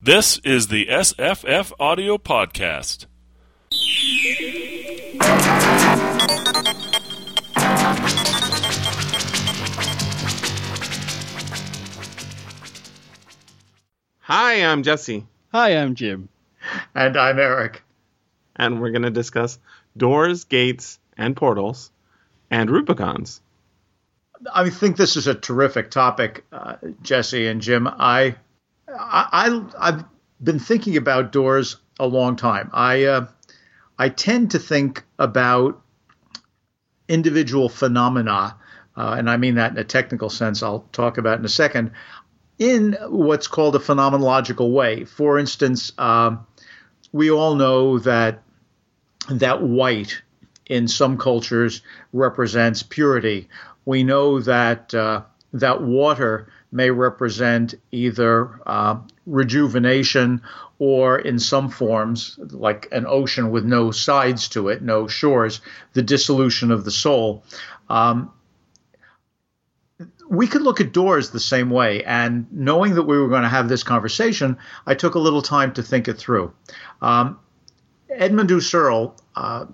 This is the SFF Audio Podcast. Hi, I'm Jesse, Hi, I'm Jim. And I'm Eric. and we're going to discuss doors, gates, and portals, and Rubicons. I think this is a terrific topic, uh, Jesse and Jim. I, I, have been thinking about doors a long time. I, uh, I tend to think about individual phenomena, uh, and I mean that in a technical sense. I'll talk about in a second. In what's called a phenomenological way. For instance, um, we all know that that white in some cultures represents purity. We know that uh, that water may represent either uh, rejuvenation or, in some forms, like an ocean with no sides to it, no shores, the dissolution of the soul. Um, we could look at doors the same way. And knowing that we were going to have this conversation, I took a little time to think it through. Um, Edmund Husserl, uh,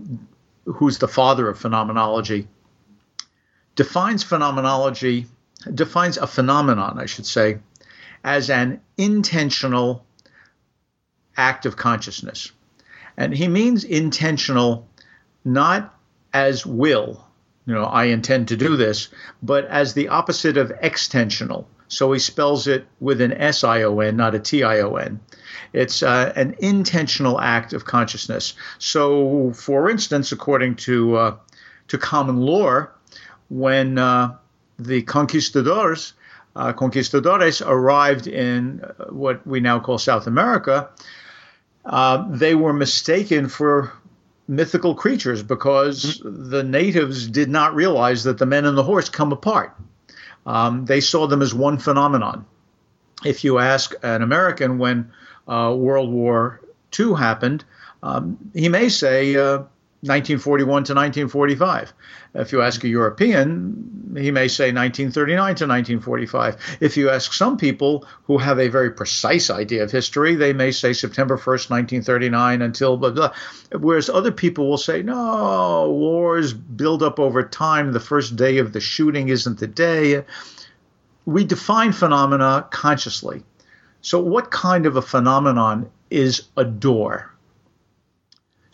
who's the father of phenomenology, defines phenomenology, defines a phenomenon, I should say, as an intensional act of consciousness. And he means intensional not as will, you know, I intend to do this, but as the opposite of extensional. So he spells it with an S I O N, not a T I O N. It's uh, an intensional act of consciousness. So, for instance, according to uh, to common lore, when uh, the conquistadors uh, conquistadores arrived in uh, what we now call South America, uh, they were mistaken for mythical creatures because mm-hmm. the natives did not realize that the men and the horse come apart. Um, they saw them as one phenomenon. If you ask an American when uh, World War II happened, um, he may say uh, 1941 to 1945. If you ask a European, he may say 1939 to 1945. If you ask some people who have a very precise idea of history, they may say September 1st, 1939 until blah, blah. Whereas other people will say, no, wars build up over time. The first day of the shooting isn't the day. We define phenomena consciously. So, what kind of a phenomenon is a door?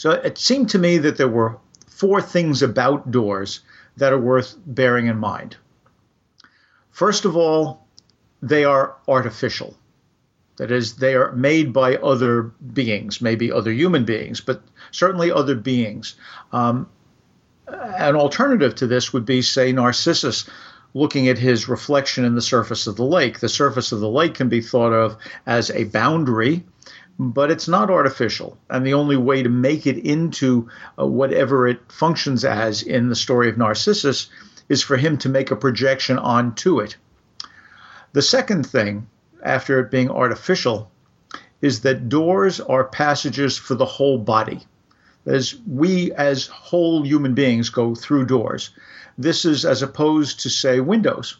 So it seemed to me that there were four things about doors that are worth bearing in mind. First of all, they are artificial. That is, they are made by other beings, maybe other human beings, but certainly other beings. Um, an alternative to this would be, say, Narcissus looking at his reflection in the surface of the lake. The surface of the lake can be thought of as a boundary but it's not artificial. And the only way to make it into uh, whatever it functions as in the story of Narcissus is for him to make a projection onto it. The second thing, after it being artificial, is that doors are passages for the whole body. As we, as whole human beings, go through doors. This is as opposed to, say, windows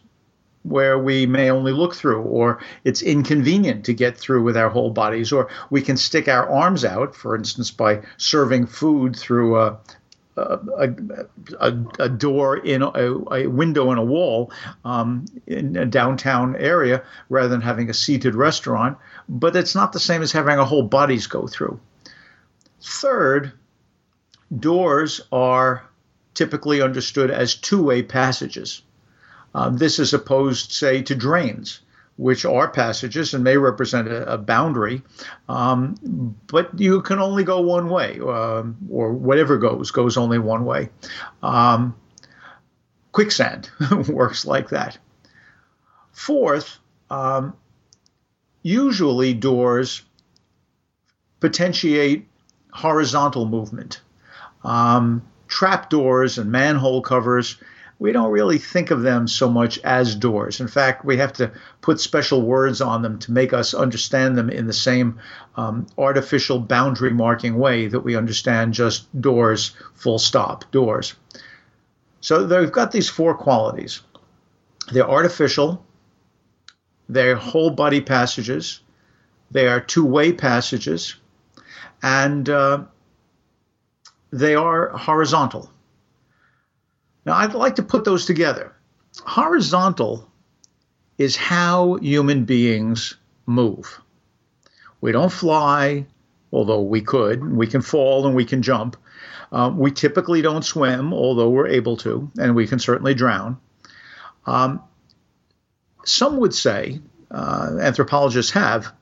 where we may only look through, or it's inconvenient to get through with our whole bodies, or we can stick our arms out, for instance, by serving food through a, a, a, a door in a, window in a wall um, in a downtown area rather than having a seated restaurant. But it's not the same as having a whole bodies go through. Third, doors are typically understood as two way passages. Uh, this is opposed, say, to drains, which are passages and may represent a, a boundary, um, but you can only go one way, uh, or whatever goes goes only one way. Um, quicksand works like that. Fourth, um, usually doors potentiate horizontal movement. Um, trap doors and manhole covers we don't really think of them so much as doors. In fact, we have to put special words on them to make us understand them in the same um, artificial boundary marking way that we understand just doors, full stop, doors. So they've got these four qualities they're artificial, they're whole body passages, They are two way passages, and uh, they are horizontal. Now, I'd like to put those together. Horizontal is how human beings move. We don't fly, although we could. We can fall and we can jump. Um, we typically don't swim, although we're able to, and we can certainly drown. Um, some would say, uh, anthropologists have,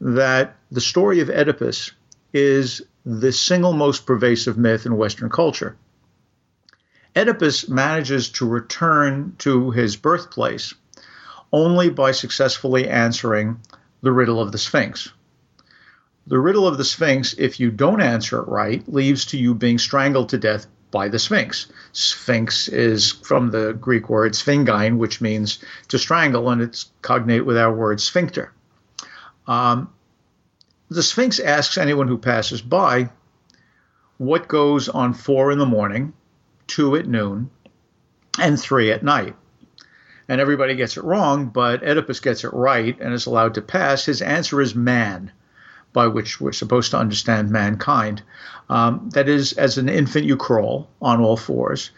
that the story of Oedipus is the single most pervasive myth in Western culture. Oedipus manages to return to his birthplace only by successfully answering the riddle of the Sphinx. The riddle of the Sphinx, if you don't answer it right, leads to you being strangled to death by the Sphinx. Sphinx is from the Greek word sphingein, which means to strangle, and it's cognate with our word sphincter. Um, the Sphinx asks anyone who passes by what goes on four in the morning, two at noon, and three at night. And everybody gets it wrong, but Oedipus gets it right and is allowed to pass. His answer is man by which we're supposed to understand mankind. Um, that is, as an infant, you crawl on all fours.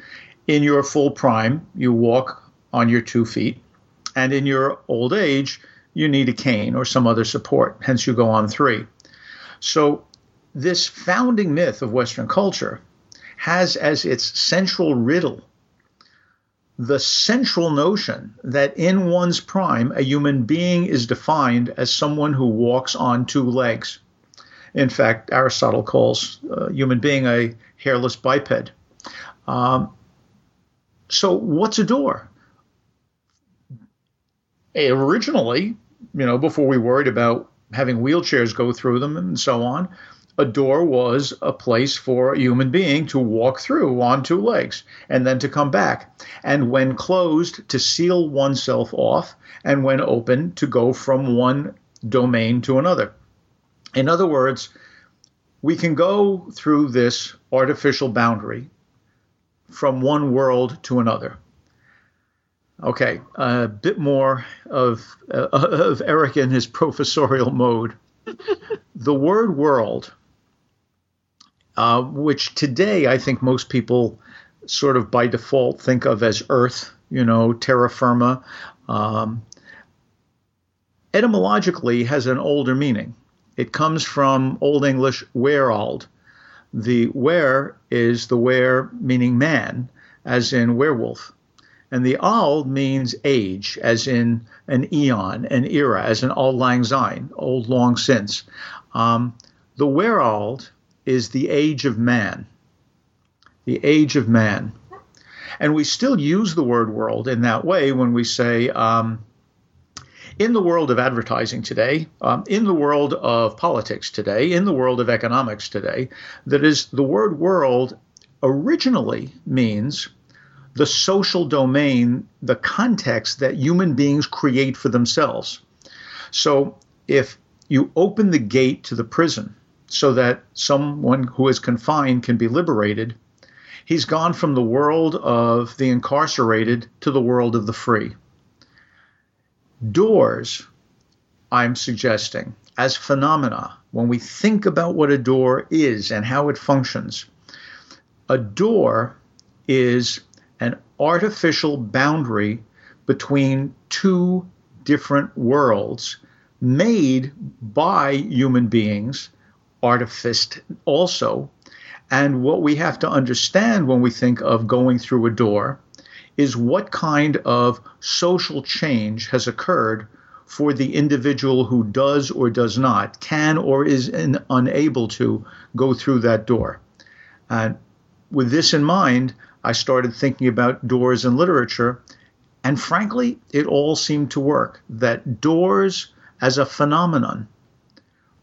In your full prime, you walk on your two feet. And in your old age, you need a cane or some other support, hence, you go on three. So, this founding myth of Western culture has as its central riddle the central notion that in one's prime, a human being is defined as someone who walks on two legs. In fact, Aristotle calls a human being a hairless biped. Um, so, what's a door? Originally, you know, before we worried about having wheelchairs go through them and so on, a door was a place for a human being to walk through on two legs and then to come back. And when closed, to seal oneself off, and when open, to go from one domain to another. In other words, we can go through this artificial boundary from one world to another. Okay, a bit more of, uh, of Eric in his professorial mode. the word world uh, which today I think most people sort of by default think of as Earth, you know, terra firma. Um, etymologically has an older meaning. It comes from Old English werald. The were is the were meaning man, as in werewolf. And the ald means age, as in an eon, an era, as in auld lang syne, old long since. Um, the werald is the age of man. The age of man. And we still use the word world in that way when we say, um, in the world of advertising today, um, in the world of politics today, in the world of economics today, that is, the word world originally means the social domain, the context that human beings create for themselves. So if you open the gate to the prison, so that someone who is confined can be liberated, he's gone from the world of the incarcerated to the world of the free. Doors, I'm suggesting, as phenomena, when we think about what a door is and how it functions, a door is an artificial boundary between two different worlds made by human beings artificed also. And what we have to understand when we think of going through a door is what kind of social change has occurred for the individual who does or does not, can or is in, unable to go through that door. And with this in mind, I started thinking about doors in literature, and frankly, it all seemed to work. That doors as a phenomenon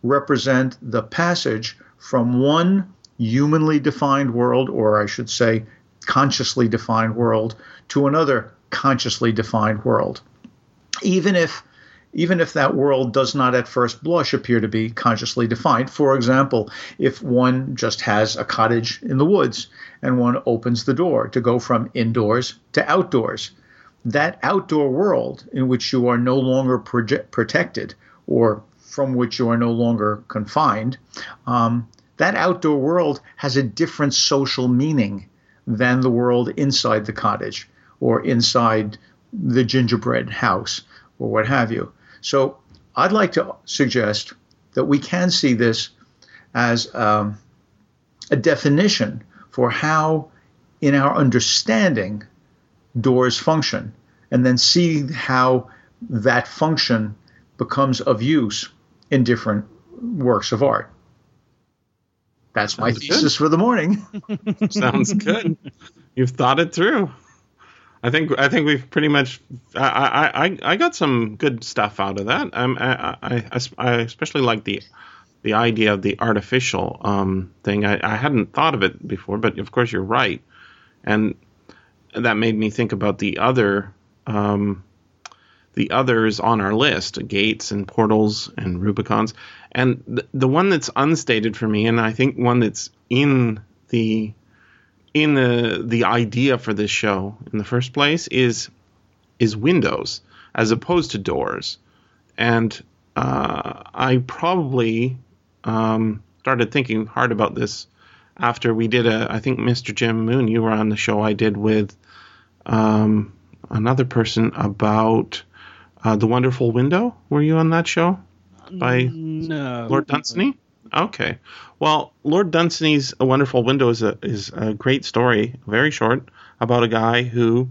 represent the passage from one humanly defined world, or I should say, consciously defined world, to another consciously defined world. Even if even if that world does not at first blush appear to be consciously defined. For example, if one just has a cottage in the woods and one opens the door to go from indoors to outdoors, that outdoor world in which you are no longer proje- protected or from which you are no longer confined, um, that outdoor world has a different social meaning than the world inside the cottage or inside the gingerbread house or what have you. So I'd like to suggest that we can see this as um, a definition for how, in our understanding, doors function, and then see how that function becomes of use in different works of art. That's my Sounds thesis good. for the morning. Sounds good. You've thought it through. I think I think we've pretty much. I I, I, I got some good stuff out of that. Um, I, I, I, I especially like the the idea of the artificial um, thing. I, I hadn't thought of it before, but of course you're right, and that made me think about the other um, the others on our list: gates and portals and Rubicons, and the, the one that's unstated for me, and I think one that's in the in the the idea for this show in the first place is is windows as opposed to doors, and uh, I probably um, started thinking hard about this after we did a I think Mr. Jim Moon you were on the show I did with um, another person about uh, the wonderful window were you on that show by No. Lord Dunsany? Okay. Well, Lord Dunsany's A Wonderful Window is a is a great story, very short, about a guy who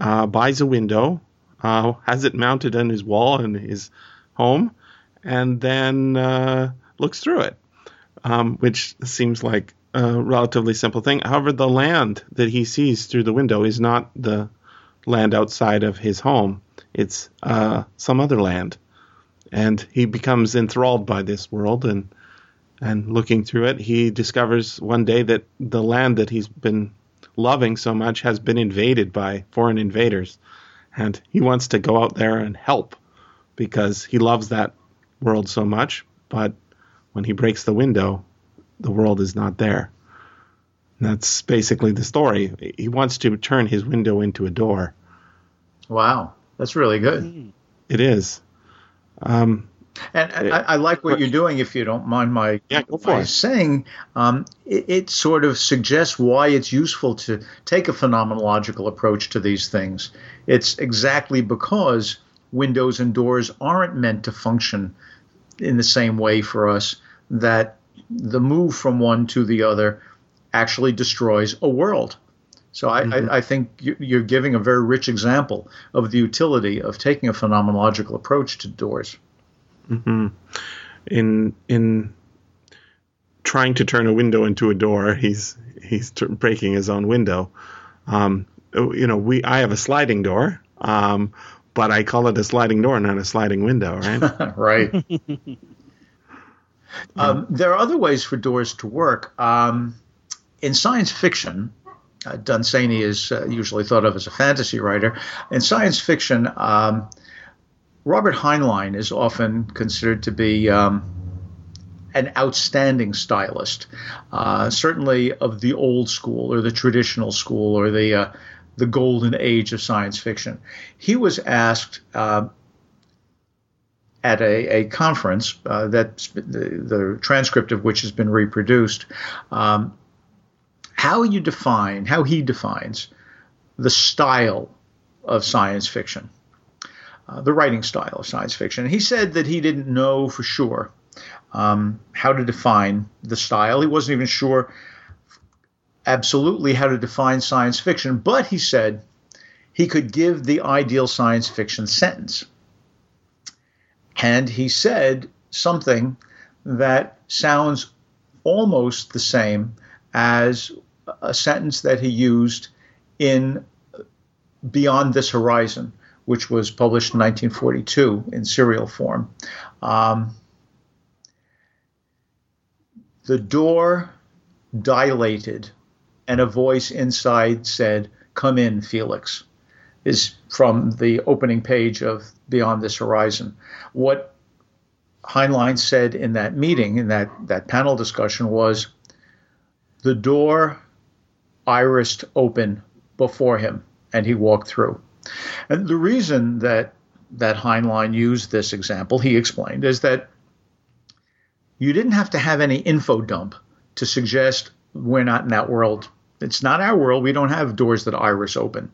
uh, buys a window, uh, has it mounted on his wall in his home, and then uh, looks through it, um, which seems like a relatively simple thing. However, the land that he sees through the window is not the land outside of his home; it's uh, some other land. And he becomes enthralled by this world and and looking through it he discovers one day that the land that he's been loving so much has been invaded by foreign invaders. And he wants to go out there and help because he loves that world so much. But when he breaks the window the world is not there. And that's basically the story. He wants to turn his window into a door. Wow, that's really good. it is um, And and I, I like what you're doing, if you don't mind my, Yeah, my it. saying. Um, it, it sort of suggests why it's useful to take a phenomenological approach to these things. It's exactly because windows and doors aren't meant to function in the same way for us that the move from one to the other actually destroys a world. So I, I, I think you- you're giving a very rich example of the utility of taking a phenomenological approach to doors. in in trying to turn a window into a door, he's he's t- breaking his own window. Um, you know, we I have a sliding door, um, but I call it a sliding door, not a sliding window, right? right. um, there are other ways for doors to work. Um, in science fiction, Dunsany is uh, usually thought of as a fantasy writer. In science fiction, um, Robert Heinlein is often considered to be um, an outstanding stylist, uh, certainly of the old school or the traditional school or the uh, the golden age of science fiction. He was asked uh, at a, a conference uh, that the, the transcript of which has been reproduced, um, how you define, how he defines the style of science fiction, uh, the writing style of science fiction. And he said that he didn't know for sure um, how to define the style. He wasn't even sure absolutely how to define science fiction, but he said he could give the ideal science fiction sentence. And he said something that sounds almost the same as a sentence that he used in Beyond This Horizon, which was published in 1942 in serial form. Um, the door dilated, and a voice inside said, Come in, Felix, is from the opening page of Beyond This Horizon. What Heinlein said in that meeting, in that, that panel discussion, was the door irised open before him, and he walked through. And the reason that that Heinlein used this example, he explained, is that you didn't have to have any info dump to suggest we're not in that world. It's not our world. We don't have doors that iris open.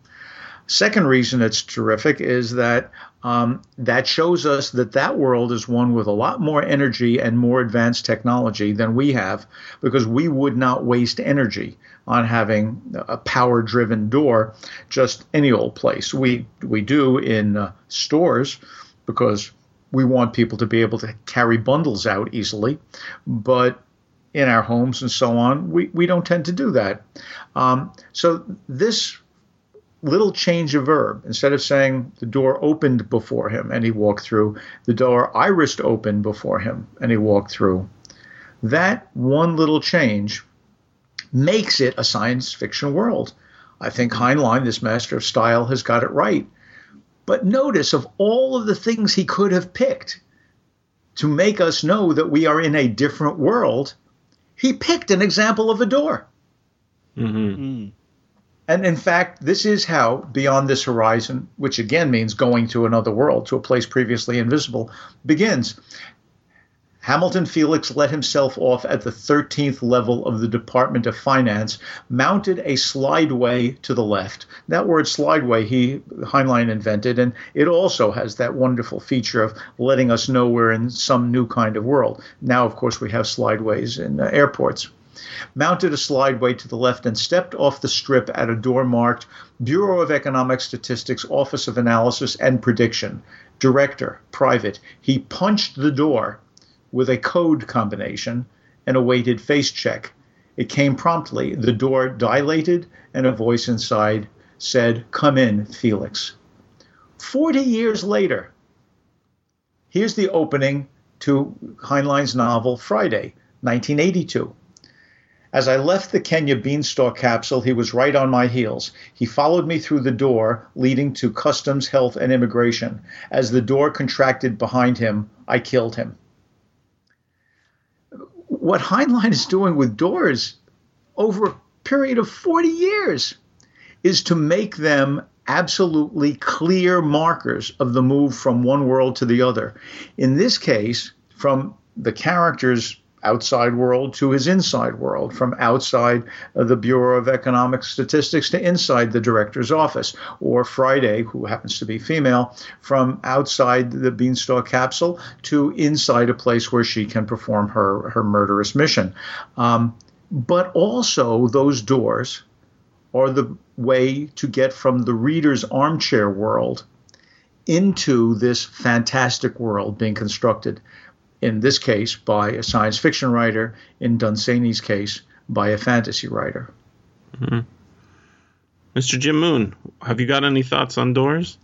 Second reason it's terrific is that um, that shows us that that world is one with a lot more energy and more advanced technology than we have, because we would not waste energy on having a power-driven door just any old place. We we do in uh, stores because we want people to be able to carry bundles out easily, but in our homes and so on, we, we don't tend to do that. Um, so this little change of verb. Instead of saying the door opened before him and he walked through, the door irised open before him and he walked through. That one little change makes it a science fiction world. I think Heinlein, this master of style, has got it right. But notice of all of the things he could have picked to make us know that we are in a different world, he picked an example of a door. Mm-hmm. Mm. And in fact, this is how Beyond This Horizon, which again means going to another world, to a place previously invisible, begins. Hamilton Felix let himself off at the 13th level of the Department of Finance, mounted a slideway to the left. That word slideway he Heinlein invented, and it also has that wonderful feature of letting us know we're in some new kind of world. Now, of course, we have slideways in uh, airports mounted a slideway to the left, and stepped off the strip at a door marked Bureau of Economic Statistics, Office of Analysis and Prediction. Director, private. He punched the door with a code combination and awaited face check. It came promptly. The door dilated, and a voice inside said, Come in, Felix. Forty years later, here's the opening to Heinlein's novel Friday, 1982. As I left the Kenya beanstalk capsule, he was right on my heels. He followed me through the door leading to Customs, Health, and Immigration. As the door contracted behind him, I killed him. What Heinlein is doing with doors over a period of 40 years is to make them absolutely clear markers of the move from one world to the other. In this case, from the character's outside world to his inside world, from outside the Bureau of Economic Statistics to inside the director's office, or Friday, who happens to be female, from outside the beanstalk capsule to inside a place where she can perform her, her murderous mission. Um, but also, those doors are the way to get from the reader's armchair world into this fantastic world being constructed in this case by a science fiction writer, in Dunsany's case by a fantasy writer. Mm-hmm. Mr. Jim Moon, have you got any thoughts on doors?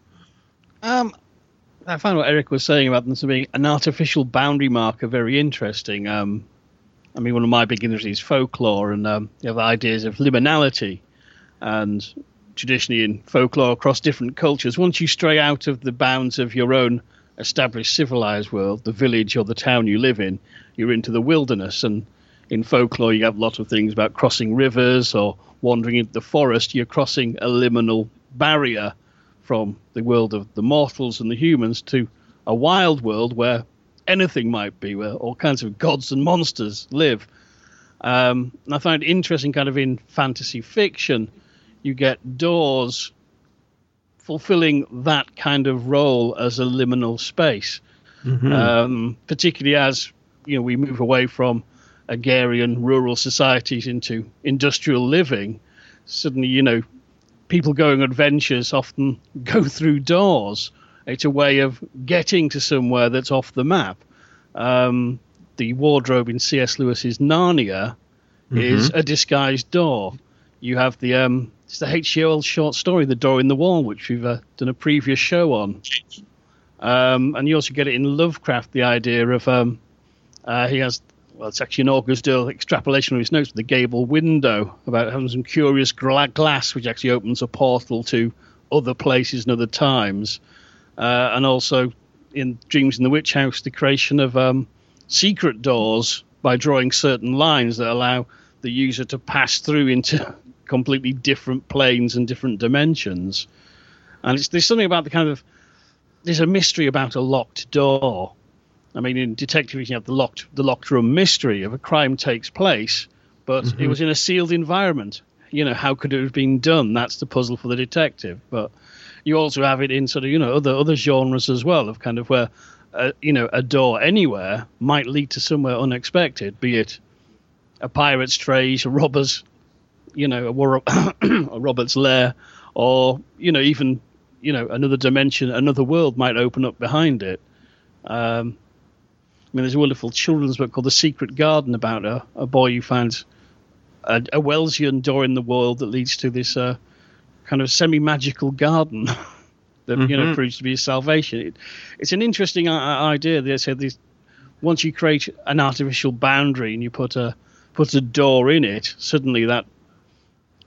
Um, I found what Eric was saying about them being an artificial boundary marker very interesting. Um, I mean, one of my big interests is folklore, and um, you have ideas of liminality, and traditionally in folklore across different cultures, once you stray out of the bounds of your own established civilized world, the village or the town you live in, you're into the wilderness. And in folklore, you have a lot of things about crossing rivers or wandering into the forest. You're crossing a liminal barrier from the world of the mortals and the humans to a wild world where anything might be, where all kinds of gods and monsters live. Um, and I find it interesting, kind of in fantasy fiction, you get doors fulfilling that kind of role as a liminal space, mm-hmm. um, particularly as you know we move away from agrarian rural societies into industrial living. Suddenly, you know, people going adventures often go through doors. It's a way of getting to somewhere that's off the map. Um, the wardrobe in C.S. Lewis's Narnia mm-hmm. is a disguised door. You have the um, it's the H.G. Wells short story, The Door in the Wall, which we've uh, done a previous show on. Um, and you also get it in Lovecraft, the idea of um, uh, he has, well, it's actually an August Derleth extrapolation of his notes, the gable window, about having some curious glass which actually opens a portal to other places and other times. Uh, and also in Dreams in the Witch House, the creation of um, secret doors by drawing certain lines that allow the user to pass through into completely different planes and different dimensions. And it's, there's something about the kind of there's a mystery about a locked door. I mean, in detective, you have the locked the locked room mystery of a crime takes place, but mm-hmm. it was in a sealed environment. You know, how could it have been done? That's the puzzle for the detective. But you also have it in sort of you know other other genres as well of kind of where uh, you know a door anywhere might lead to somewhere unexpected, be it a pirate's trace, a robber's, you know, a, War- a Robert's lair, or you know even you know another dimension, another world might open up behind it. Um, I mean, there's a wonderful children's book called The Secret Garden about a, a boy who finds a, a Wellsian door in the world that leads to this uh, kind of semi-magical garden that mm-hmm. you know mm-hmm. proves to be his salvation. It, it's an interesting idea. They said this: once you create an artificial boundary and you put a put a door in it, suddenly that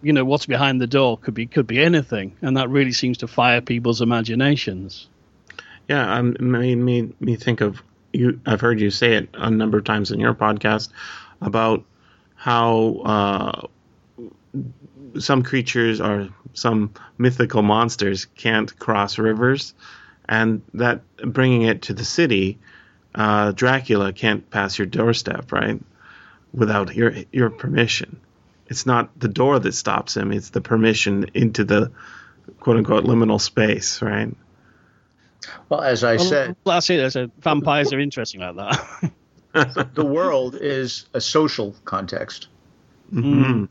you know what's behind the door could be could be anything, and that really seems to fire people's imaginations. Yeah, um, made me me think of you. I've heard you say it a number of times in your podcast about how uh, some creatures or some mythical monsters can't cross rivers, and that bringing it to the city, uh, Dracula can't pass your doorstep, right, without your your permission. It's not the door that stops him; it's the permission into the quote unquote liminal space, right? Well, as I well, said, that's it. I said vampires are interesting like that. the world is a social context. Mm-hmm.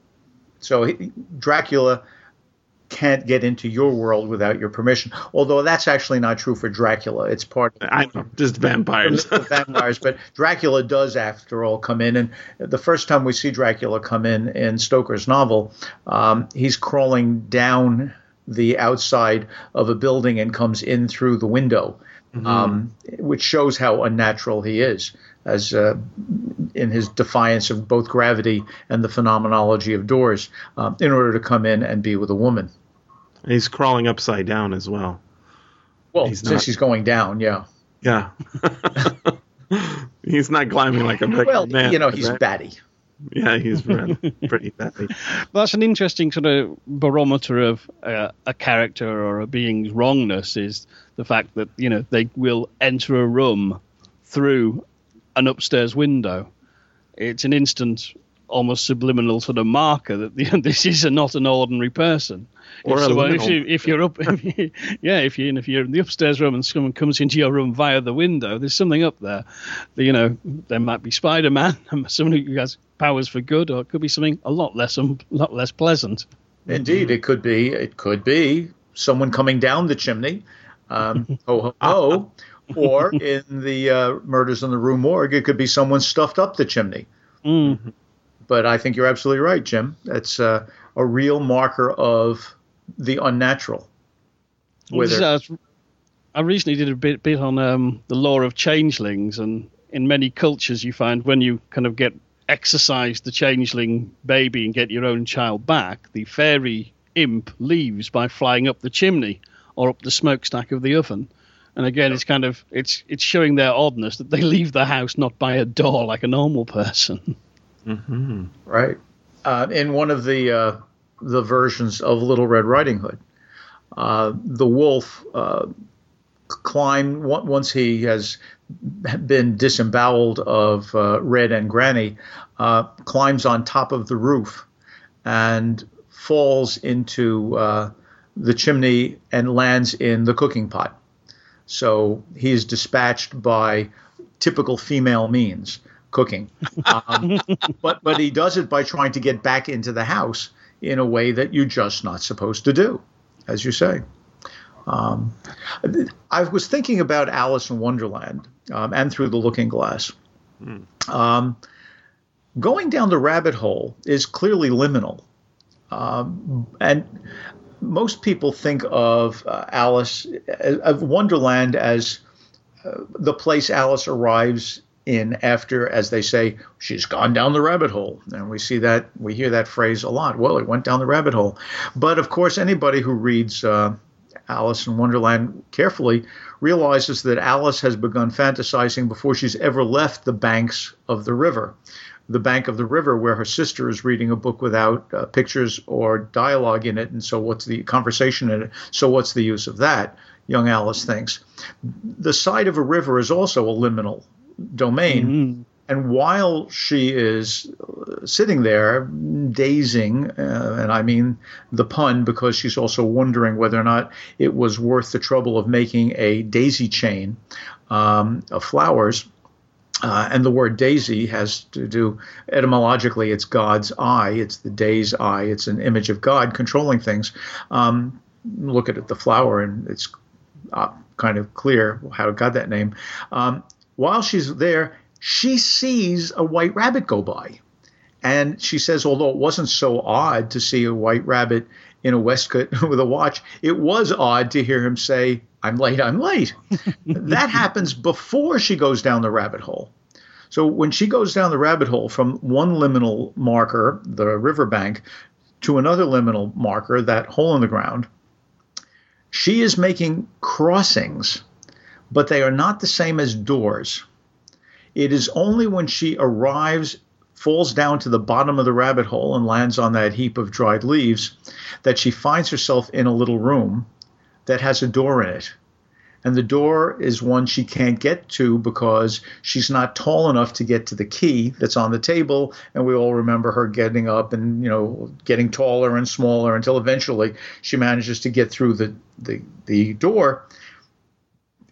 So he, Dracula can't get into your world without your permission. Although that's actually not true for Dracula. It's part of I know, just vampires. vampires, but Dracula does, after all, come in. And the first time we see Dracula come in in Stoker's novel, um, he's crawling down the outside of a building and comes in through the window, mm-hmm. um, which shows how unnatural he is as uh, in his defiance of both gravity and the phenomenology of doors, um, in order to come in and be with a woman. He's crawling upside down as well. Well, he's since not, he's going down, yeah. Yeah. he's not climbing like a regular well, man. you know, he's right? batty. Yeah, he's pretty batty. Well, That's an interesting sort of barometer of uh, a character or a being's wrongness is the fact that you know they will enter a room through an upstairs window. It's an instant, almost subliminal sort of marker that this is a, not an ordinary person. Or if, so, if, you, if you're up, if you, yeah, if you if you're in the upstairs room and someone comes into your room via the window, there's something up there. You know, there might be Spider Man, someone who has powers for good, or it could be something a lot less a lot less pleasant. Indeed, it could be. It could be someone coming down the chimney. Um, ho ho ho or in the uh, murders in the Rue Morgue, it could be someone stuffed up the chimney. Mm. But I think you're absolutely right, Jim. It's uh, a real marker of the unnatural. Whether... Uh, I recently did a bit, bit on um, the lore of changelings, and in many cultures, you find when you kind of get exorcise the changeling baby and get your own child back, the fairy imp leaves by flying up the chimney or up the smokestack of the oven. And again, it's kind of it's it's showing their oddness that they leave the house not by a door like a normal person. Mm-hmm. Right. Uh, in one of the uh, the versions of Little Red Riding Hood, uh, the wolf uh, climb once he has been disemboweled of uh, Red and Granny, uh, climbs on top of the roof and falls into the chimney and lands in the cooking pot. So he is dispatched by typical female means, cooking. Um, but but he does it by trying to get back into the house in a way that you're just not supposed to do, as you say. Um, I was thinking about Alice in Wonderland um, and Through the Looking Glass. Mm. Um, going down the rabbit hole is clearly liminal. Um, and most people think of uh, Alice, uh, of Wonderland, as uh, the place Alice arrives in after, as they say, she's gone down the rabbit hole. And we see that, we hear that phrase a lot. Well, it went down the rabbit hole. But of course, anybody who reads uh, Alice in Wonderland carefully realizes that Alice has begun fantasizing before she's ever left the banks of the river the bank of the river where her sister is reading a book without uh, pictures or dialogue in it. And so, what's the conversation in it? So, what's the use of that? Young Alice thinks. The side of a river is also a liminal domain. Mhm. And while she is uh, sitting there dazing, uh, and I mean the pun because she's also wondering whether or not it was worth the trouble of making a daisy chain um, of flowers. Uh, and the word daisy has to do etymologically, it's God's eye, it's the day's eye, it's an image of God controlling things. Um, look at it, the flower, and it's uh, kind of clear how it got that name. Um, while she's there, she sees a white rabbit go by. And she says, although it wasn't so odd to see a white rabbit in a waistcoat with a watch, it was odd to hear him say, I'm late, I'm late. that happens before she goes down the rabbit hole. So when she goes down the rabbit hole from one liminal marker, the riverbank, to another liminal marker, that hole in the ground, she is making crossings, but they are not the same as doors. It is only when she arrives, falls down to the bottom of the rabbit hole, and lands on that heap of dried leaves that she finds herself in a little room that has a door in it. And the door is one she can't get to because she's not tall enough to get to the key that's on the table. And we all remember her getting up and, you know, getting taller and smaller until eventually she manages to get through the, the, the door.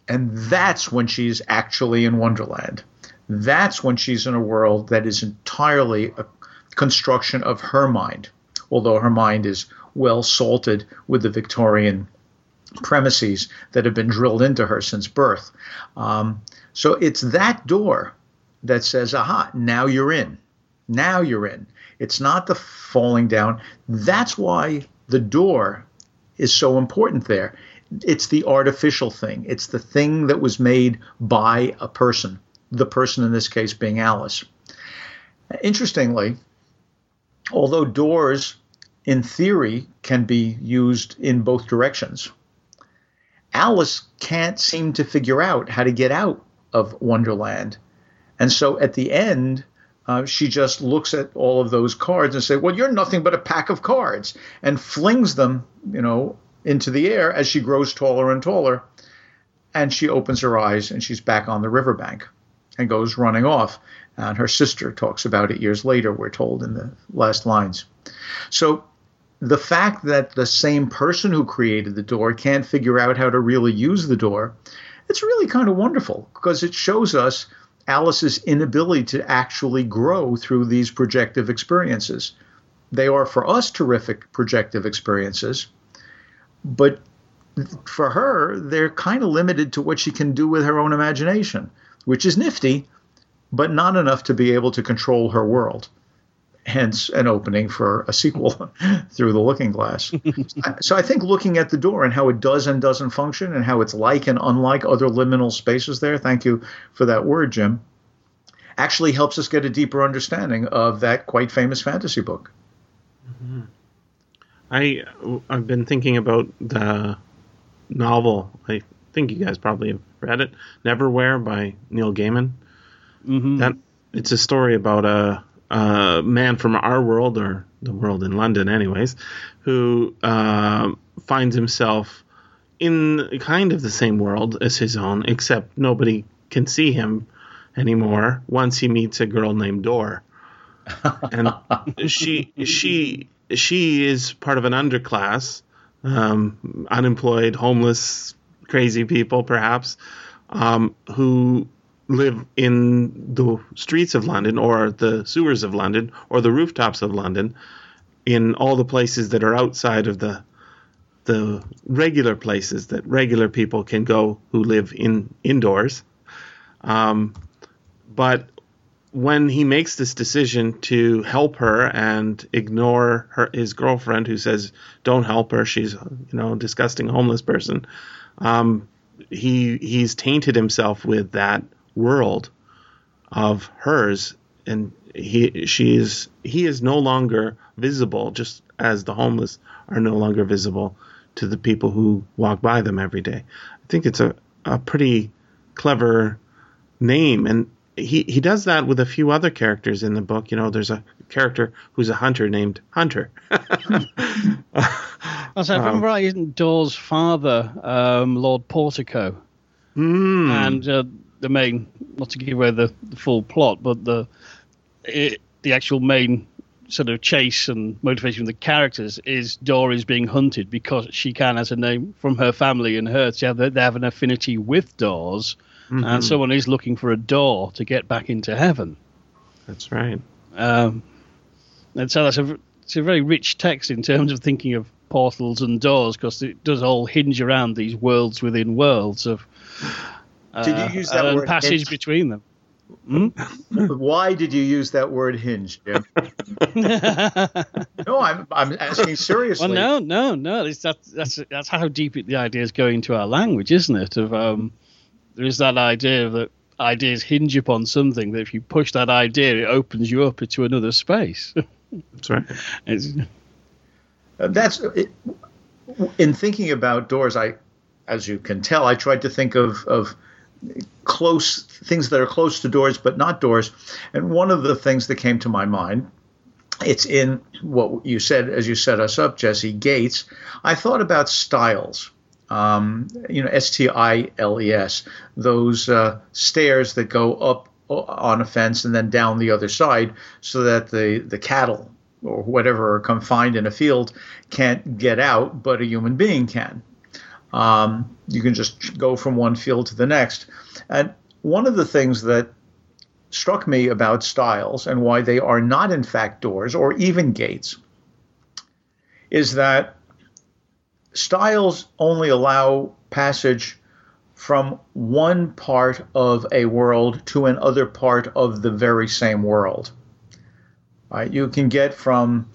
And that's when she's actually in Wonderland. That's when she's in a world that is entirely a construction of her mind, although her mind is well salted with the Victorian premises that have been drilled into her since birth. Um, so it's that door that says, aha, now you're in. Now you're in. It's not the falling down. That's why the door is so important there. It's the artificial thing, it's the thing that was made by a person, the person in this case being Alice. Interestingly, although doors in theory can be used in both directions, Alice can't seem to figure out how to get out of Wonderland. And so at the end, uh, she just looks at all of those cards and say, "Well, you're nothing but a pack of cards," and flings them, you know, into the air as she grows taller and taller. And she opens her eyes and she's back on the riverbank and goes running off. And her sister talks about it years later. We're told in the last lines. So the fact that the same person who created the door can't figure out how to really use the door, it's really kind of wonderful because it shows us Alice's inability to actually grow through these projective experiences. They are for us terrific projective experiences, but for her, they're kind of limited to what she can do with her own imagination, which is nifty, but not enough to be able to control her world hence an opening for a sequel through the looking glass. so I think looking at the door and how it does and doesn't function and how it's like and unlike other liminal spaces there, thank you for that word, Jim, actually helps us get a deeper understanding of that quite famous fantasy book. I I've been thinking about the novel. I think you guys probably have read it, Neverwhere by Neil Gaiman. Mhm. That it's a story about a, a man from our world or the world in London, anyways, who uh, finds himself in kind of the same world as his own, except nobody can see him anymore once he meets a girl named Door. and she she she is part of an underclass, um, unemployed, homeless, crazy people, perhaps, um, who live in the streets of London or the sewers of London or the rooftops of London, in all the places that are outside of the the regular places that regular people can go who live in indoors. Um, but when he makes this decision to help her and ignore her his girlfriend who says don't help her. She's you know disgusting homeless person. Um, he he's tainted himself with that world of hers and he she is he is no longer visible just as the homeless are no longer visible to the people who walk by them every day. I think it's a, a pretty clever name and he he does that with a few other characters in the book. You know, there's a character who's a hunter named Hunter. Also, if I remember right, isn't Door's father um, Lord Portico? Mm. And uh, the main, not to give away the, the full plot, but the it, the actual main sort of chase and motivation of the characters is Door is being hunted because she can, as a name from her family and her, they have, they have an affinity with doors, Mm-hmm. and someone is looking for a door to get back into heaven. That's right. Um, and so that's a, it's a very rich text in terms of thinking of portals and doors because it does all hinge around these worlds within worlds of uh, Did you use that and word passage hinge? between them. Why did you use that word hinge, Jim? no, I'm I'm asking seriously. Well, no, no, no. It's that, that's that's how deep it, the is going into our language, isn't it? Of um, there is that idea that ideas hinge upon something. That if you push that idea, it opens you up into another space. That's right. Uh, That's it, in thinking about doors. I, as you can tell, I tried to think of of close things that are close to doors but not doors. And one of the things that came to my mind, it's in what you said as you set us up, Jesse Gates. I thought about stiles. Um, you know, S T I L E S, those uh, stairs that go up on a fence and then down the other side, so that the the cattle or whatever are confined in a field can't get out, but a human being can. Um, you can just go from one field to the next. And one of the things that struck me about stiles and why they are not, in fact, doors or even gates is that stiles only allow passage from one part of a world to another part of the very same world. Right? You can get from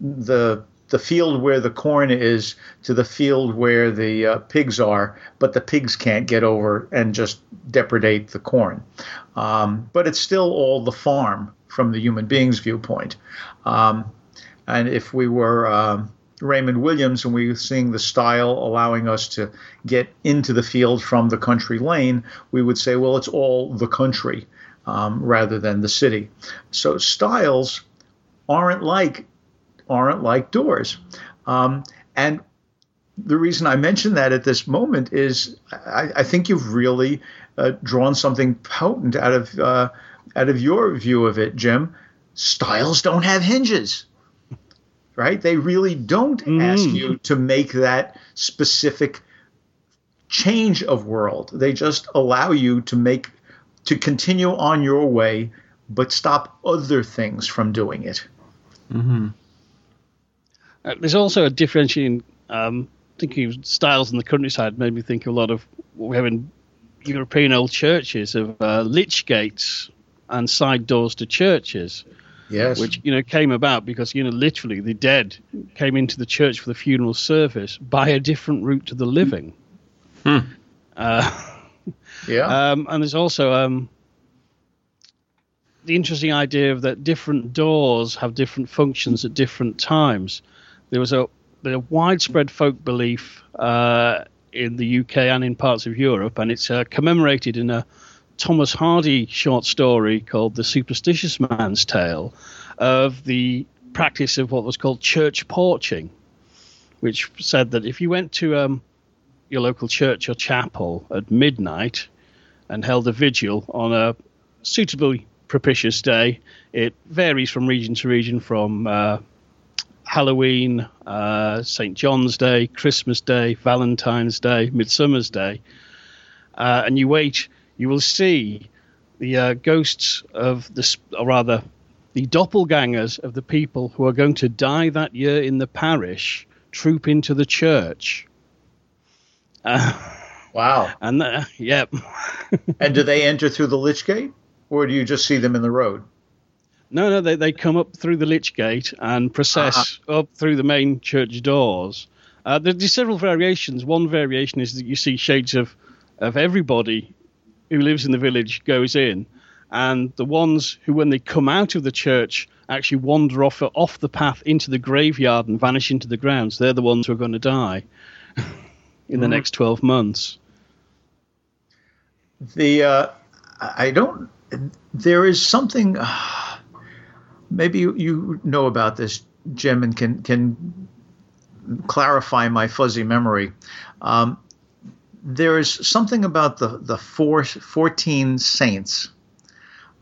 the the field where the corn is to the field where the uh, pigs are, but the pigs can't get over and just depredate the corn. Um, but it's still all the farm from the human being's viewpoint. Um, and if we were um, Raymond Williams and we were seeing the stile allowing us to get into the field from the country lane, we would say, well, it's all the country um, rather than the city. So stiles aren't like aren't like doors. Um, and the reason I mention that at this moment is I, I think you've really uh, drawn something potent out of uh, out of your view of it, Jim. Stiles don't have hinges, right? They really don't ask you to make that specific change of world. They just allow you to make to continue on your way, but stop other things from doing it. Uh, there's also a differentiating. Um, thinking of stiles in the countryside made me think a lot of what we have in European old churches of uh, lich gates and side doors to churches, Yes. which you know came about because you know literally the dead came into the church for the funeral service by a different route to the living. Uh, yeah. um, and there's also um, the interesting idea of that different doors have different functions at different times. There was a, a widespread folk belief uh, in the UK and in parts of Europe, and it's uh, commemorated in a Thomas Hardy short story called The Superstitious Man's Tale of the practice of what was called church porching, which said that if you went to um, your local church or chapel at midnight and held a vigil on a suitably propitious day. It varies from region to region, from uh, Halloween, uh, St. John's Day, Christmas Day, Valentine's Day, Midsummer's Day. Uh, and you wait, you will see the uh, ghosts of the, or rather, the doppelgangers of the people who are going to die that year in the parish troop into the church. wow. And uh, yep. And do they enter through the lich gate, or do you just see them in the road? No, no, they, they come up through the lich gate and process up through the main church doors. Uh, there's several variations. One variation is that you see shades of, of everybody who lives in the village goes in, and the ones who, when they come out of the church, actually wander off off the path into the graveyard and vanish into the grounds. They're the ones who are going to die in the next 12 months. The uh, I don't. There is something. Uh, maybe you, you know about this, Jim, and can can clarify my fuzzy memory. Um, there is something about the the four, 14 saints.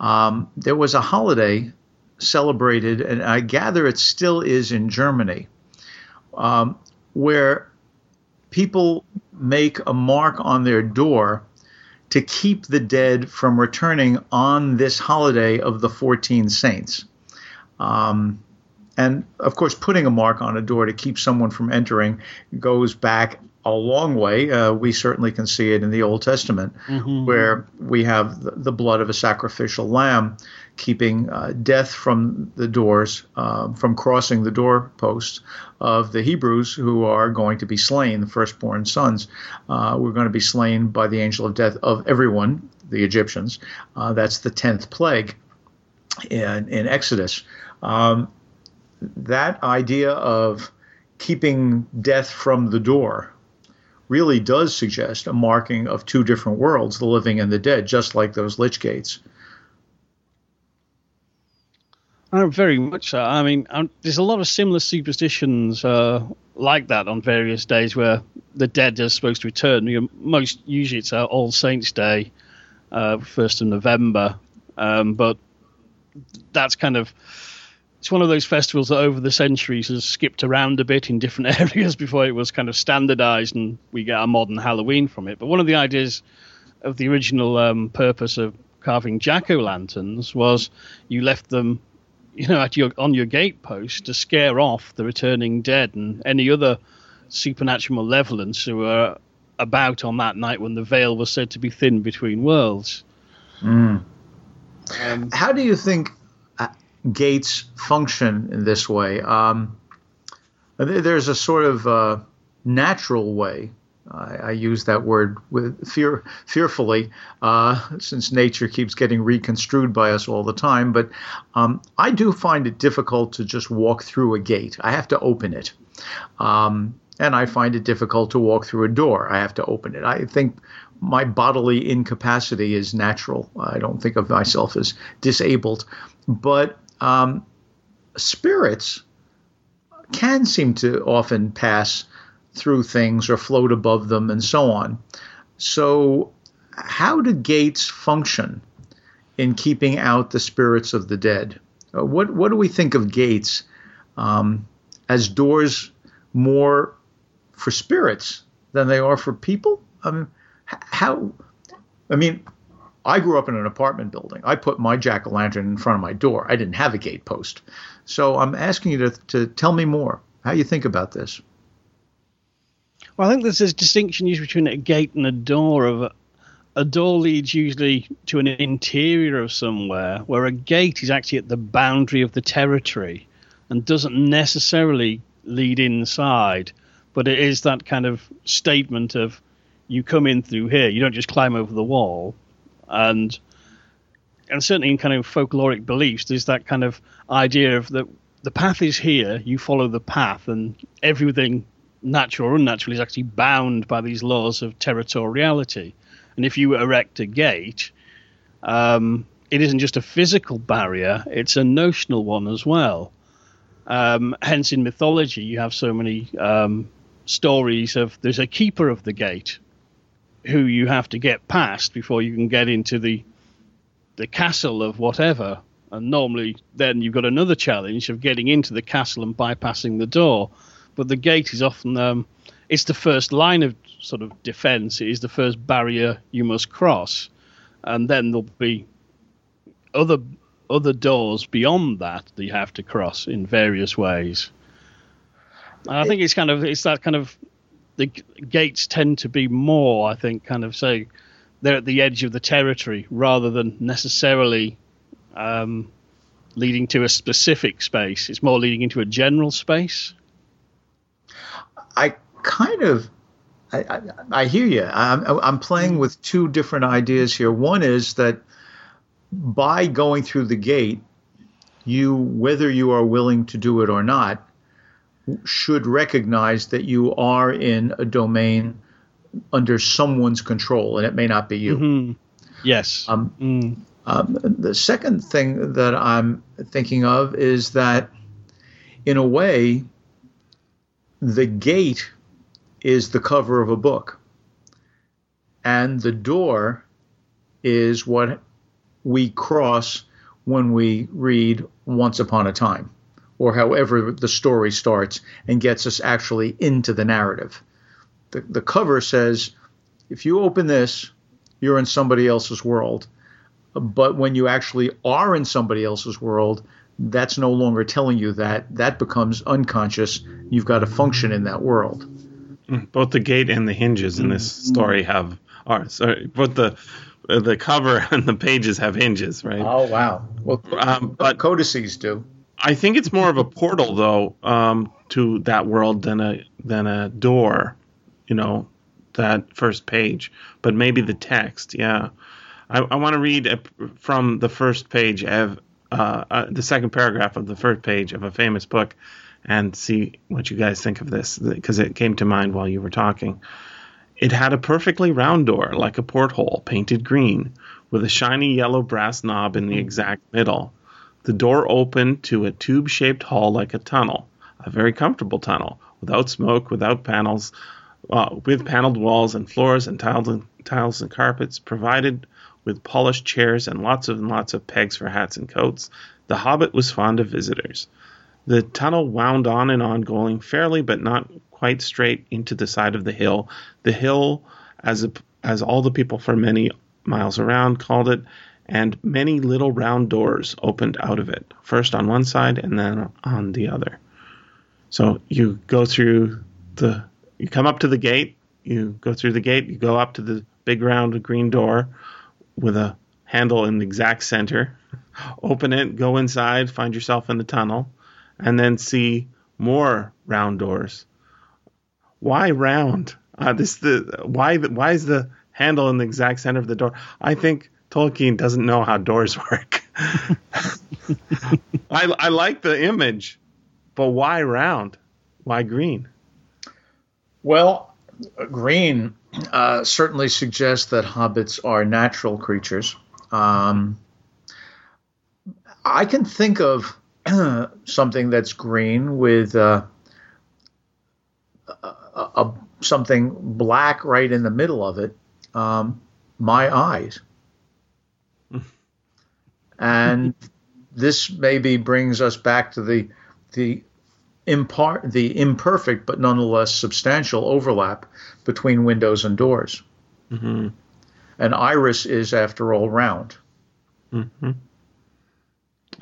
Um, there was a holiday celebrated, and I gather it still is in Germany, um, where people make a mark on their door to keep the dead from returning on this holiday of the 14 saints. Um, and of course, putting a mark on a door to keep someone from entering goes back a long way. Uh, we certainly can see it in the Old Testament, mm-hmm. where we have the, blood of a sacrificial lamb keeping uh, death from the doors, uh, from crossing the doorposts of the Hebrews who are going to be slain, the firstborn sons. Uh, we're going to be slain by the angel of death of everyone, the Egyptians. Uh, that's the 10th plague in, in Exodus. Um, that idea of keeping death from the door really does suggest a marking of two different worlds, the living and the dead, just like those lich gates. Oh, very much so. I mean, um, there's a lot of similar superstitions uh, like that on various days where the dead are supposed to return. You know, most usually it's uh, All Saints Day, uh, first of November, um, but that's kind of it's one of those festivals that over the centuries has skipped around a bit in different areas before it was kind of standardized and we get our modern Halloween from it. But one of the ideas of the original um, purpose of carving jack o' lanterns was you left them you know, at your on your gatepost to scare off the returning dead and any other supernatural malevolence who were about on that night when the veil was said to be thin between worlds. Mm. Um, How do you think gates function in this way? Um, there's a sort of uh, natural way I, I, use that word with fear, fearfully, uh, since nature keeps getting reconstrued by us all the time. But um, I do find it difficult to just walk through a gate. I have to open it. Um, and I find it difficult to walk through a door. I have to open it. I think my bodily incapacity is natural. I don't think of myself as disabled. But um, spirits can seem to often pass through things or float above them and so on. So, how do gates function in keeping out the spirits of the dead? Uh, what what do we think of gates um, as doors more for spirits than they are for people? Um, how? I mean, I grew up in an apartment building. I put my jack o' lantern in front of my door. I didn't have a gate post. So I'm asking you to, to tell me more. How you think about this? Well, I think there's this distinction usually between a gate and a door. Of a, a door leads usually to an interior of somewhere, where a gate is actually at the boundary of the territory and doesn't necessarily lead inside. But it is that kind of statement of you come in through here. You don't just climb over the wall, and and certainly in kind of folkloric beliefs, there's that kind of idea of that the path is here. You follow the path, and everything natural or unnatural, is actually bound by these laws of territoriality. And if you erect a gate, um, it isn't just a physical barrier, it's a notional one as well. Um, hence, in mythology, you have so many um, stories of there's a keeper of the gate who you have to get past before you can get into the the castle of whatever. And normally, then you've got another challenge of getting into the castle and bypassing the door but the gate is often um, it's the first line of sort of defense. It is the first barrier you must cross, and then there'll be other other doors beyond that that you have to cross in various ways. And I think it's kind of it's that kind of the gates tend to be more, I think, kind of say they're at the edge of the territory rather than necessarily um, leading to a specific space. It's more leading into a general space. I kind of I, I, I, hear you. I'm, I'm playing with two different ideas here. One is that by going through the gate, you, whether you are willing to do it or not, should recognize that you are in a domain under someone's control, and it may not be you. Mm-hmm. Yes. Um, mm. um, the second thing that I'm thinking of is that, in a way, the gate is the cover of a book. and the door is what we cross when we read Once Upon a Time, or however the story starts and gets us actually into the narrative. The, the cover says, if you open this, you're in somebody else's world. But when you actually are in somebody else's world, that's no longer telling you that. That becomes unconscious. You've got to function in that world. Both the gate and the hinges in this story have are sorry, both the the cover and the pages have hinges, right? Oh wow! Well, Um, but codices do. I think it's more of a portal though um, to that world than a than a door. You know, that first page, but maybe the text. Yeah, I, I want to read a, from the first page of uh, uh, the second paragraph of the first page of a famous book, and see what you guys think of this because it came to mind while you were talking. It had a perfectly round door, like a porthole, painted green, with a shiny yellow brass knob in the exact middle. The door opened to a tube shaped hall like a tunnel, a very comfortable tunnel, without smoke, without panels, uh, with paneled walls and floors and tiles and tiles and carpets, provided with polished chairs and lots and lots of pegs for hats and coats. The hobbit was fond of visitors. The tunnel wound on and on, going fairly but not quite straight into the side of the hill. The hill, as a, as all the people for many miles around called it, and many little round doors opened out of it, first on one side and then on the other. So you go through the, you come up to the gate, you go through the gate, you go up to the big round green door with a handle in the exact center. Open it, go inside, find yourself in the tunnel, and then see more round doors. Why round? Uh, this the why the, why is the handle in the exact center of the door? I think Tolkien doesn't know how doors work. I I like the image, but why round? Why green? Well, green uh, certainly suggests that hobbits are natural creatures. Um, I can think of something that's green with uh, a, a, something black right in the middle of it. Um, my eyes. And this maybe brings us back to the the impar- the imperfect but nonetheless substantial overlap between windows and doors. Mm-hmm. An iris is, after all, round. Mm-hmm.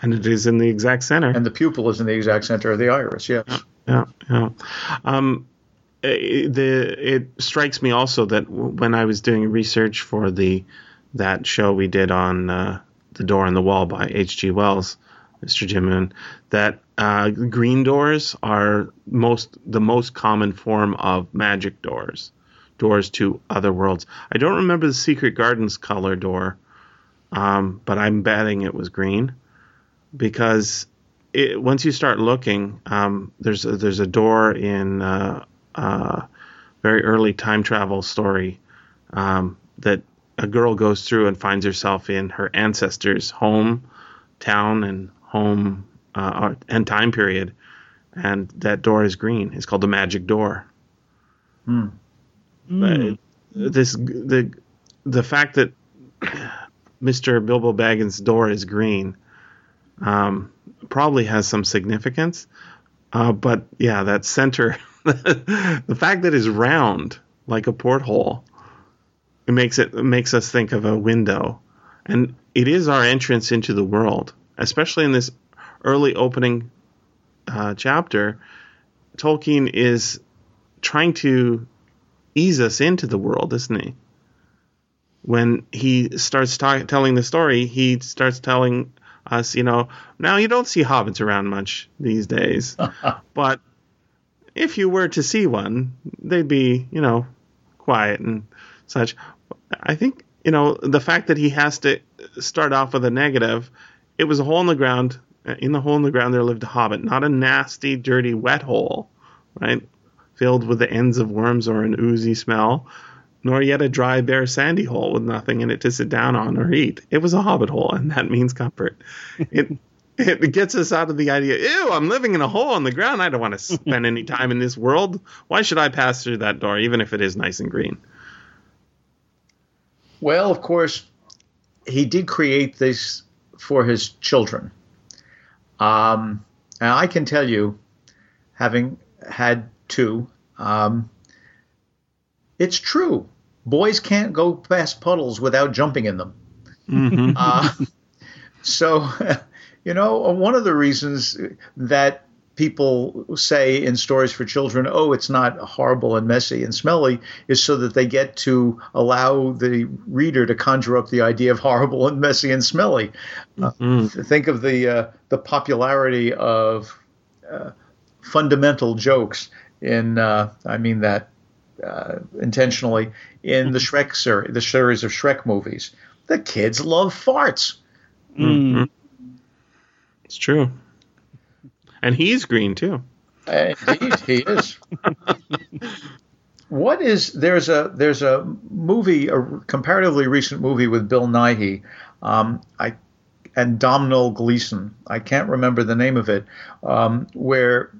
And it is in the exact center. And the pupil is in the exact center of the iris, yes. Yeah, yeah. Um, it, the, it strikes me also that when I was doing research for the that show we did on uh, The Door in the Wall by H.G. Wells, Mr. Jim Moon, that uh, green doors are most the most common form of magic doors, doors to other worlds. I don't remember the Secret Gardens color door, um, but I'm betting it was green because it, once you start looking, um, there's a, there's a door in uh, uh, very early time travel story um, that a girl goes through and finds herself in her ancestors' home, town, and home uh, and time period, and that door is green. It's called the magic door. Hmm. But this the the fact that Mr. Bilbo Baggins' door is green um, probably has some significance. Uh, but yeah, that center, the fact that it's round like a porthole, it makes it, it makes us think of a window, and it is our entrance into the world, especially in this early opening uh, chapter. Tolkien is trying to ease us into the world, isn't he? When he starts ta- telling the story, he starts telling us, you know, now you don't see hobbits around much these days, but if you were to see one, they'd be, you know, quiet and such. I think, you know, the fact that he has to start off with a negative, it was a hole in the ground. Uh, in the hole in the ground, there lived a hobbit, not a nasty, dirty, wet hole, right? Filled with the ends of worms or an oozy smell nor yet a dry, bare, sandy hole with nothing in it to sit down on or eat. It was a hobbit hole, and that means comfort. It it gets us out of the idea, ew, I'm living in a hole in the ground. I don't want to spend any time in this world. Why should I pass through that door, even if it is nice and green? Well, of course, he did create this for his children. Um, and I can tell you, having had two, um, it's true. Boys can't go past puddles without jumping in them. Mhm. Uh, so, you know, one of the reasons that people say in stories for children, oh, it's not horrible and messy and smelly, is so that they get to allow the reader to conjure up the idea of horrible and messy and smelly. Uh, Mm. think of the uh, the popularity of uh, fundamental jokes in uh, I mean that uh, intentionally in the Shrek series, the series of Shrek movies. The kids love farts. Mm. It's true. And he's green too. Uh, Indeed, he is. what is there's a there's a movie, a comparatively recent movie with Bill Nighy, um, I and Domhnall Gleeson. I can't remember the name of it, um, where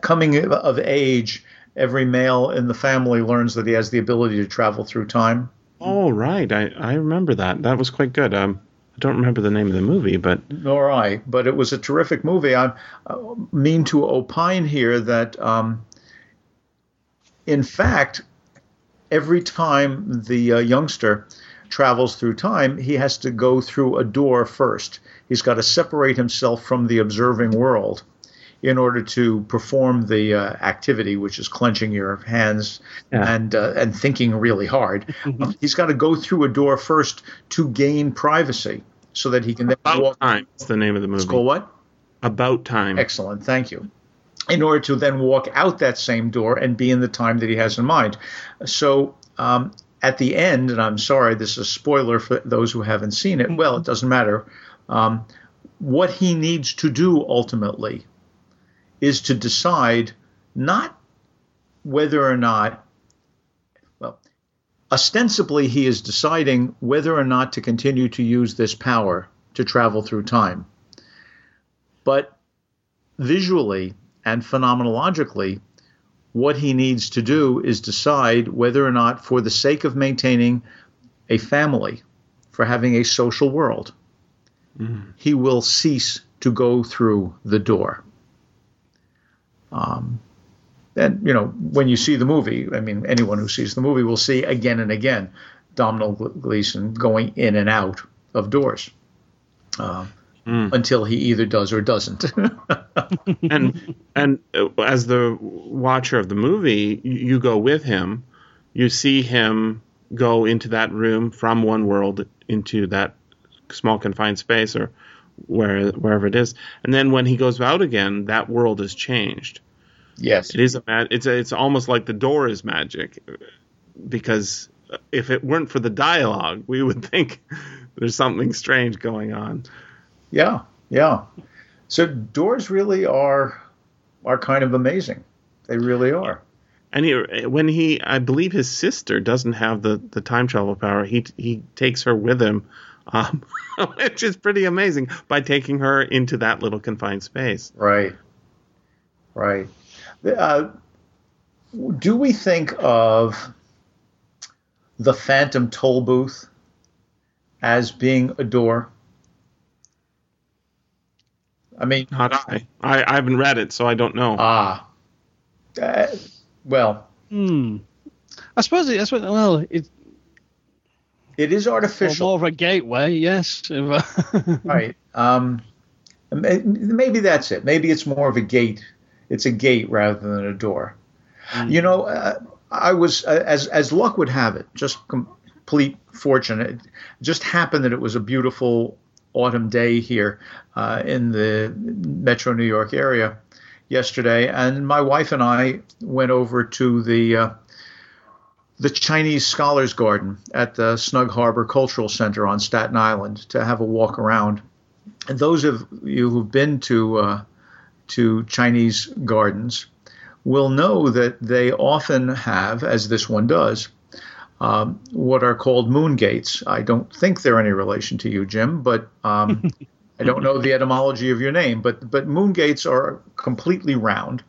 coming of age, every male in the family learns that he has the ability to travel through time. Oh right, I, I remember that. That was quite good. Um, I don't remember the name of the movie, but Nor I, but it was a terrific movie. I uh, mean to opine here that, um, in fact, every time the uh, youngster travels through time, he has to go through a door first. He's got to separate himself from the observing world in order to perform the uh, activity, which is clenching your hands Yeah. and uh, and thinking really hard. Um, he's got to go through a door first to gain privacy, so that he can then About walk. Time is the name of the movie. School what? About Time. Excellent, thank you. In order to then walk out that same door and be in the time that he has in mind. So um, at the end, and I'm sorry, this is a spoiler for those who haven't seen it. Well, it doesn't matter. Um, what he needs to do ultimately is to decide not whether or not, well, ostensibly he is deciding whether or not to continue to use this power to travel through time. But visually and phenomenologically, what he needs to do is decide whether or not, for the sake of maintaining a family, for having a social world, mm. he will cease to go through the door. Um, and, you know, when you see the movie, I mean, anyone who sees the movie will see again and again Domhnall Gleeson going in and out of doors uh, until he either does or doesn't. and and uh, as the watcher of the movie, you, you go with him. You see him go into that room from one world into that small confined space or where wherever it is, and then when he goes out again, that world is changed. Yes. It is a ma- it's a, it's almost like the door is magic, because if it weren't for the dialogue, we would think there's something strange going on. Yeah, yeah. So doors really are are kind of amazing. They really are. And he, when he, I believe his sister doesn't have the, the time travel power. He he takes her with him, um, which is pretty amazing by taking her into that little confined space. Right. Right. Uh, do we think of the Phantom Tollbooth as being a door? I mean, Not I. I, I haven't read it, so I don't know. ah, uh, well, Hmm. I suppose it, I suppose, well, it's it is artificial. more of a gateway, yes. right. Um, maybe that's it. Maybe it's more of a gate. It's a gate rather than a door. You know, uh, I was uh, as as luck would have it, just complete fortune. It just happened that it was a beautiful autumn day here uh, in the Metro New York area yesterday, and my wife and I went over to the uh, the Chinese Scholars Garden at the Snug Harbor Cultural Center on Staten Island to have a walk around. And those of you who've been to uh, to Chinese gardens will know that they often have, as this one does, um, what are called moon gates. I don't think they're any relation to you, Jim, but um, I don't know the etymology of your name. But but moon gates are completely round,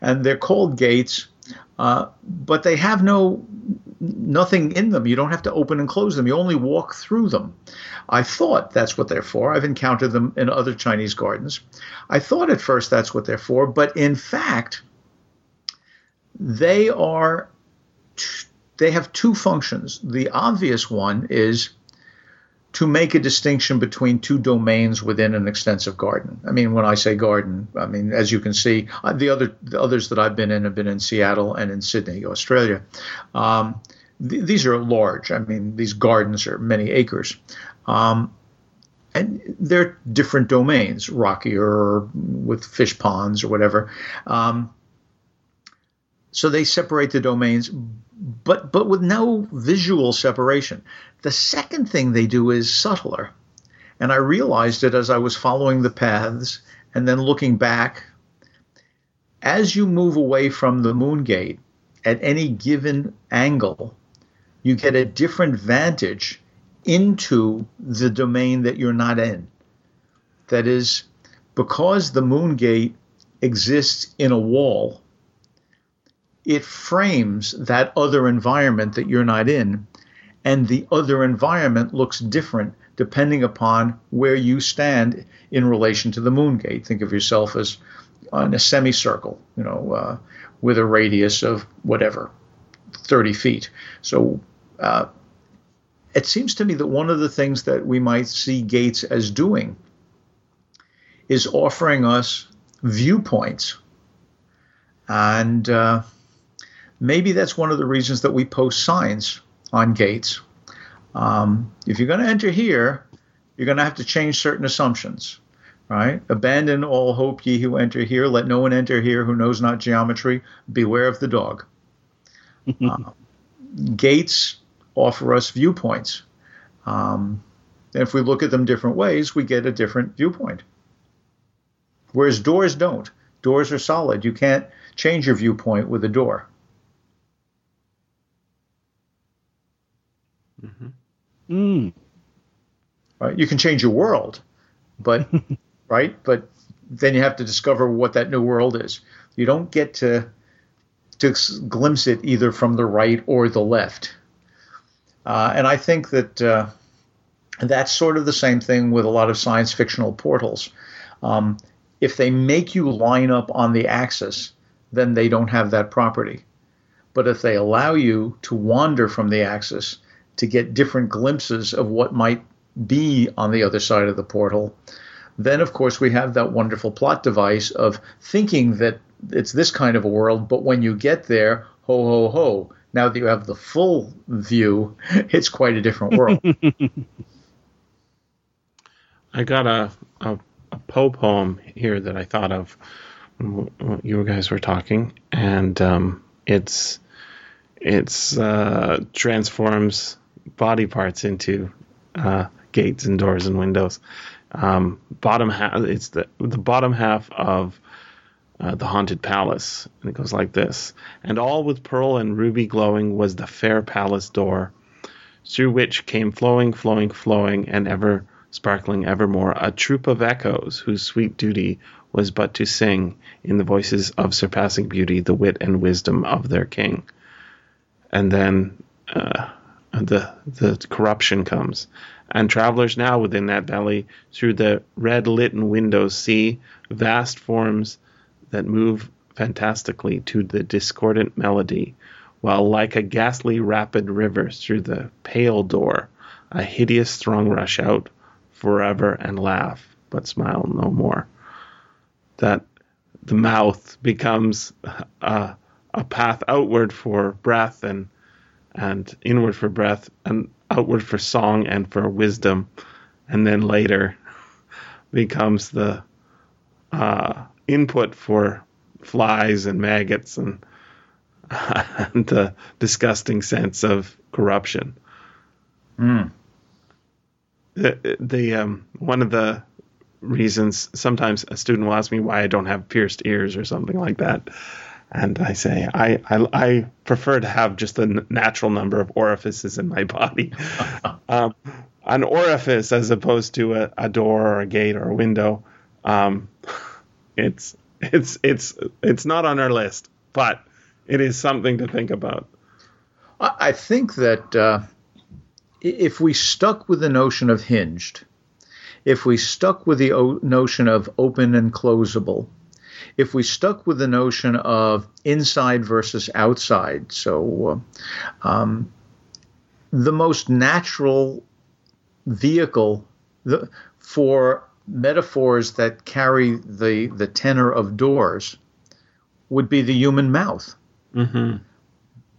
and they're called gates, uh, but they have no nothing in them. You don't have to open and close them. You only walk through them. I thought that's what they're for. I've encountered them in other Chinese gardens. I thought at first that's what they're for, but in fact, they are they have two functions. The obvious one is to make a distinction between two domains within an extensive garden. I mean, when I say garden, I mean as you can see, uh, the other the others that I've been in have been in Seattle and in Sydney, Australia. Um, th- these are large. I mean, these gardens are many acres. Um, and they're different domains, rockier or with fish ponds or whatever. Um, so they separate the domains, but but with no visual separation. The second thing they do is subtler. And I realized it as I was following the paths and then looking back. As you move away from the moon gate at any given angle, you get a different vantage into the domain that you're not in. That is, because the moon gate exists in a wall, it frames that other environment that you're not in. And the other environment looks different depending upon where you stand in relation to the moon gate. Think of yourself as on a semicircle, you know, uh, with a radius of whatever, 30 feet. So uh, it seems to me that one of the things that we might see gates as doing is offering us viewpoints. And uh, maybe that's one of the reasons that we post signs on gates. Um, if you're going to enter here, you're going to have to change certain assumptions, right? Abandon all hope, ye who enter here. Let no one enter here who knows not geometry. Beware of the dog. uh, gates offer us viewpoints. Um, and if we look at them different ways, we get a different viewpoint. Whereas doors don't. Doors are solid. You can't change your viewpoint with a door. Mm-hmm. Mm. Right? You can change your world, but right, but then you have to discover what that new world is. You don't get to to glimpse it either from the right or the left. Uh, and I think that uh, that's sort of the same thing with a lot of science fictional portals. Um, if they make you line up on the axis, then they don't have that property. But if they allow you to wander from the axis, to get different glimpses of what might be on the other side of the portal. Then, of course, we have that wonderful plot device of thinking that it's this kind of a world, but when you get there, ho, ho, ho, now that you have the full view, it's quite a different world. I got a, a, a Poe poem here that I thought of when you guys were talking, and um, it's it's uh, transforms body parts into uh, gates and doors and windows. Um, bottom half, it's the the bottom half of uh, the haunted palace, and it goes like this: and all with pearl and ruby glowing was the fair palace door, through which came flowing, flowing, flowing, and ever sparkling evermore a troop of echoes whose sweet duty was but to sing in the voices of surpassing beauty the wit and wisdom of their king. And then uh, the the corruption comes. And travelers now within that valley, through the red litten windows, see vast forms that move fantastically to the discordant melody, while like a ghastly rapid river through the pale door, a hideous throng rush out forever and laugh, but smile no more. That the mouth becomes a, a path outward for breath and and inward for breath and outward for song and for wisdom, and then later becomes the uh, input for flies and maggots and, and the disgusting sense of corruption. Mm. The, the um, one of the reasons sometimes a student will ask me why I don't have pierced ears or something like that and I say I, I, I prefer to have just a natural number of orifices in my body, um, an orifice as opposed to a, a, door or a gate or a window. Um, it's it's it's it's not on our list, but it is something to think about. I, I think that uh, if we stuck with the notion of hinged, if we stuck with the o- notion of open and closable, if we stuck with the notion of inside versus outside, so uh, um, the most natural vehicle the, for metaphors that carry the the tenor of doors would be the human mouth. Mm-hmm.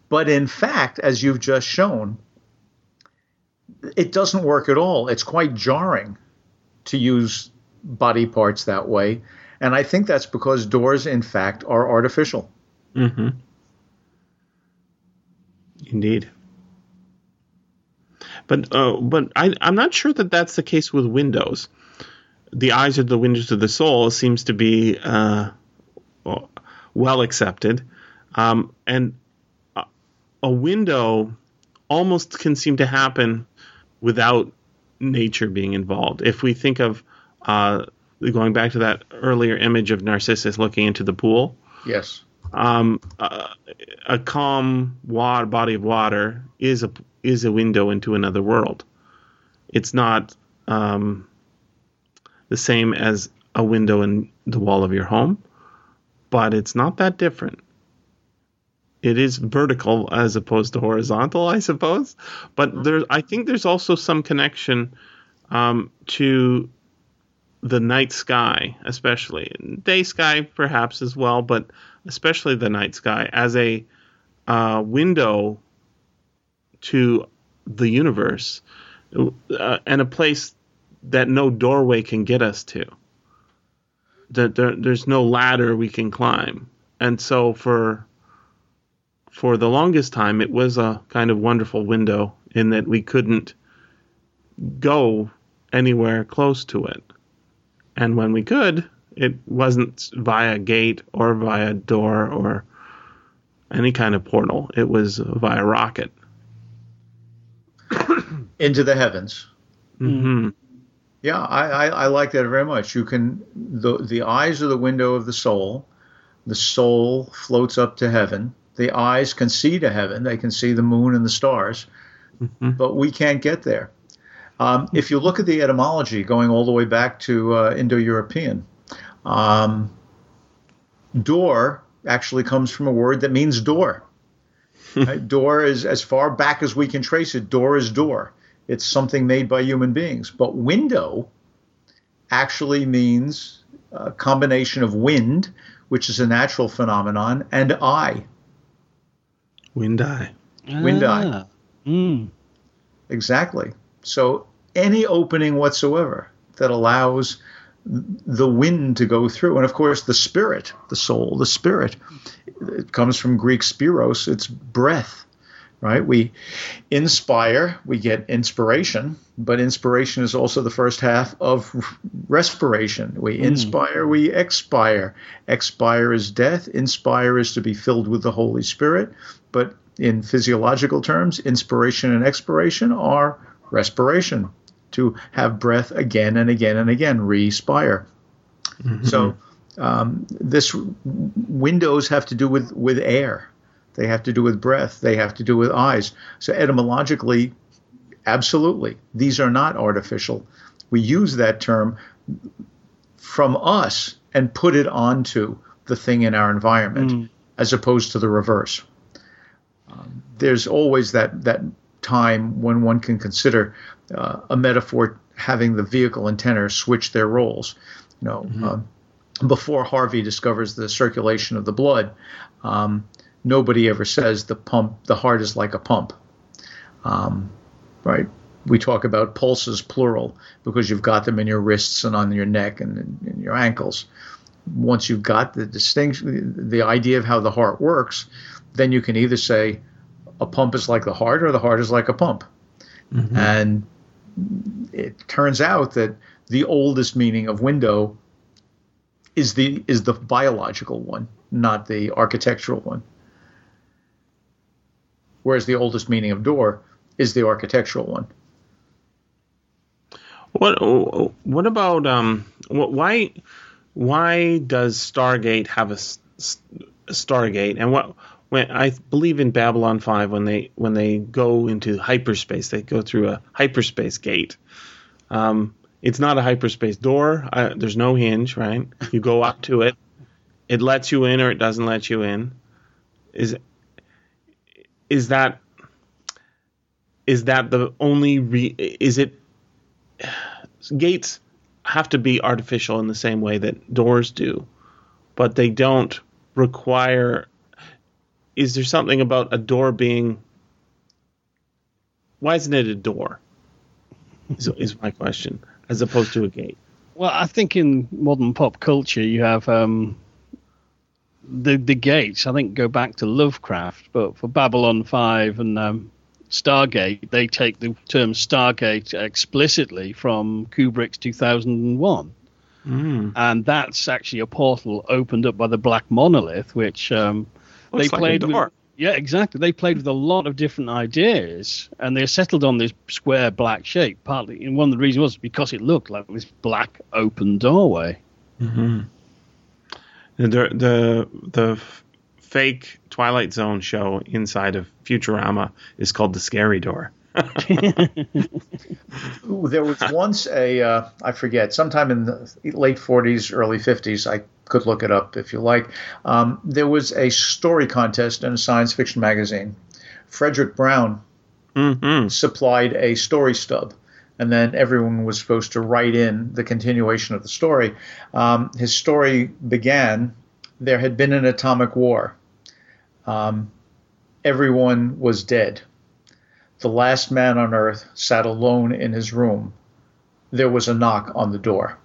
But in fact, as you've just shown, it doesn't work at all. It's quite jarring to use body parts that way. And I think that's because doors, in fact, are artificial. Mm-hmm. Indeed. But uh, but I, I'm not sure that that's the case with windows. The eyes are the windows of the soul seems to be uh, well accepted, um, and a, window almost can seem to happen without nature being involved. If we think of uh, going back to that earlier image of Narcissus looking into the pool, Yes. um, a, a calm water, body of water is a is a window into another world. It's not um, the same as a window in the wall of your home, but it's not that different. It is vertical as opposed to horizontal, I suppose. But there's, I think there's also some connection um, to the night sky, especially day sky, perhaps as well, but especially the night sky as a uh, window to the universe uh, and a place that no doorway can get us to. That there, there's no ladder we can climb, and so for for the longest time, it was a kind of wonderful window in that we couldn't go anywhere close to it. And when we could, it wasn't via gate or via door or any kind of portal. It was via rocket. Into the heavens. hmm Yeah, I, I, I like that very much. You can the the eyes are the window of the soul. The soul floats up to heaven. The eyes can see to heaven. They can see the moon and the stars, but we can't get there. Um, if you look at the etymology, going all the way back to uh, Indo-European, um, door actually comes from a word that means door. Right? Door is as far back as we can trace it. Door is door. It's something made by human beings. But window actually means a combination of wind, which is a natural phenomenon, and eye. Wind eye. Wind eye. Ah. Mm. Exactly. So any opening whatsoever that allows the wind to go through, and of course the spirit, the soul, the spirit, it comes from Greek spiros, it's breath, right? We inspire, we get inspiration, but inspiration is also the first half of respiration. We hmm. inspire, we expire. Expire is death, inspire is to be filled with the Holy Spirit, but in physiological terms, inspiration and expiration are respiration, to have breath again and again and again, respire. So um, this windows have to do with with air, they have to do with breath, they have to do with eyes. So etymologically, absolutely, these are not artificial. We use that term from us and put it onto the thing in our environment, as opposed to the reverse. Um, there's always that that time when one can consider uh, a metaphor having the vehicle and tenor switch their roles. You know, um, before Harvey discovers the circulation of the blood, um, nobody ever says the pump, the heart is like a pump. Um, right? We talk about pulses plural because you've got them in your wrists and on your neck and in, in your ankles. Once you've got the distinction, the idea of how the heart works, then you can either say a pump is like the heart or the heart is like a pump. And it turns out that the oldest meaning of window is the is the biological one, not the architectural one. Whereas the oldest meaning of door is the architectural one. What what about um wh- why why does Stargate have a Stargate and what when I believe in Babylon Five when they when they go into hyperspace, they go through a hyperspace gate. Um, it's not a hyperspace door. Uh, there's no hinge, right? You go up to it. It lets you in or it doesn't let you in. Is is that is that the only re- is it gates have to be artificial in the same way that doors do, but they don't require. Is there something about a door being? Why isn't it a door? Is, is my question, as opposed to a gate. Well, I think in modern pop culture you have um, the the gates. I think go back to Lovecraft, but for Babylon Five and um, Stargate, they take the term Stargate explicitly from Kubrick's 2001. Mm. And that's actually a portal opened up by the Black Monolith, which um, they Looks like a played door. with. Yeah, exactly. They played with a lot of different ideas, and they settled on this square black shape. Partly, and one of the reasons was because it looked like this black open doorway. hmm The the the fake Twilight Zone show inside of Futurama is called the Scary Door. Ooh, there was once a uh, I forget sometime in the late 40s, early 50s. I could look it up if you like. Um, there was a story contest in a science fiction magazine. Fredric Brown hmm supplied a story stub, and then everyone was supposed to write in the continuation of the story. Um, his story began there had been an atomic war. Um, everyone was dead. The last man on earth sat alone in his room. There was a knock on the door.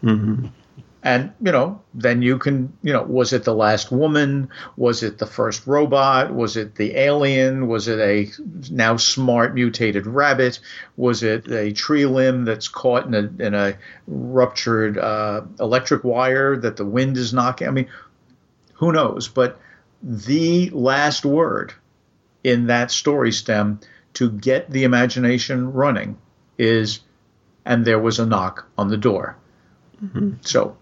hmm And, you know, then you can, you know, was it the last woman? Was it the first robot? Was it the alien? Was it a now smart mutated rabbit? Was it a tree limb that's caught in a, in a ruptured uh, electric wire that the wind is knocking? I mean, who knows? But the last word in that story stem to get the imagination running is, and there was a knock on the door. So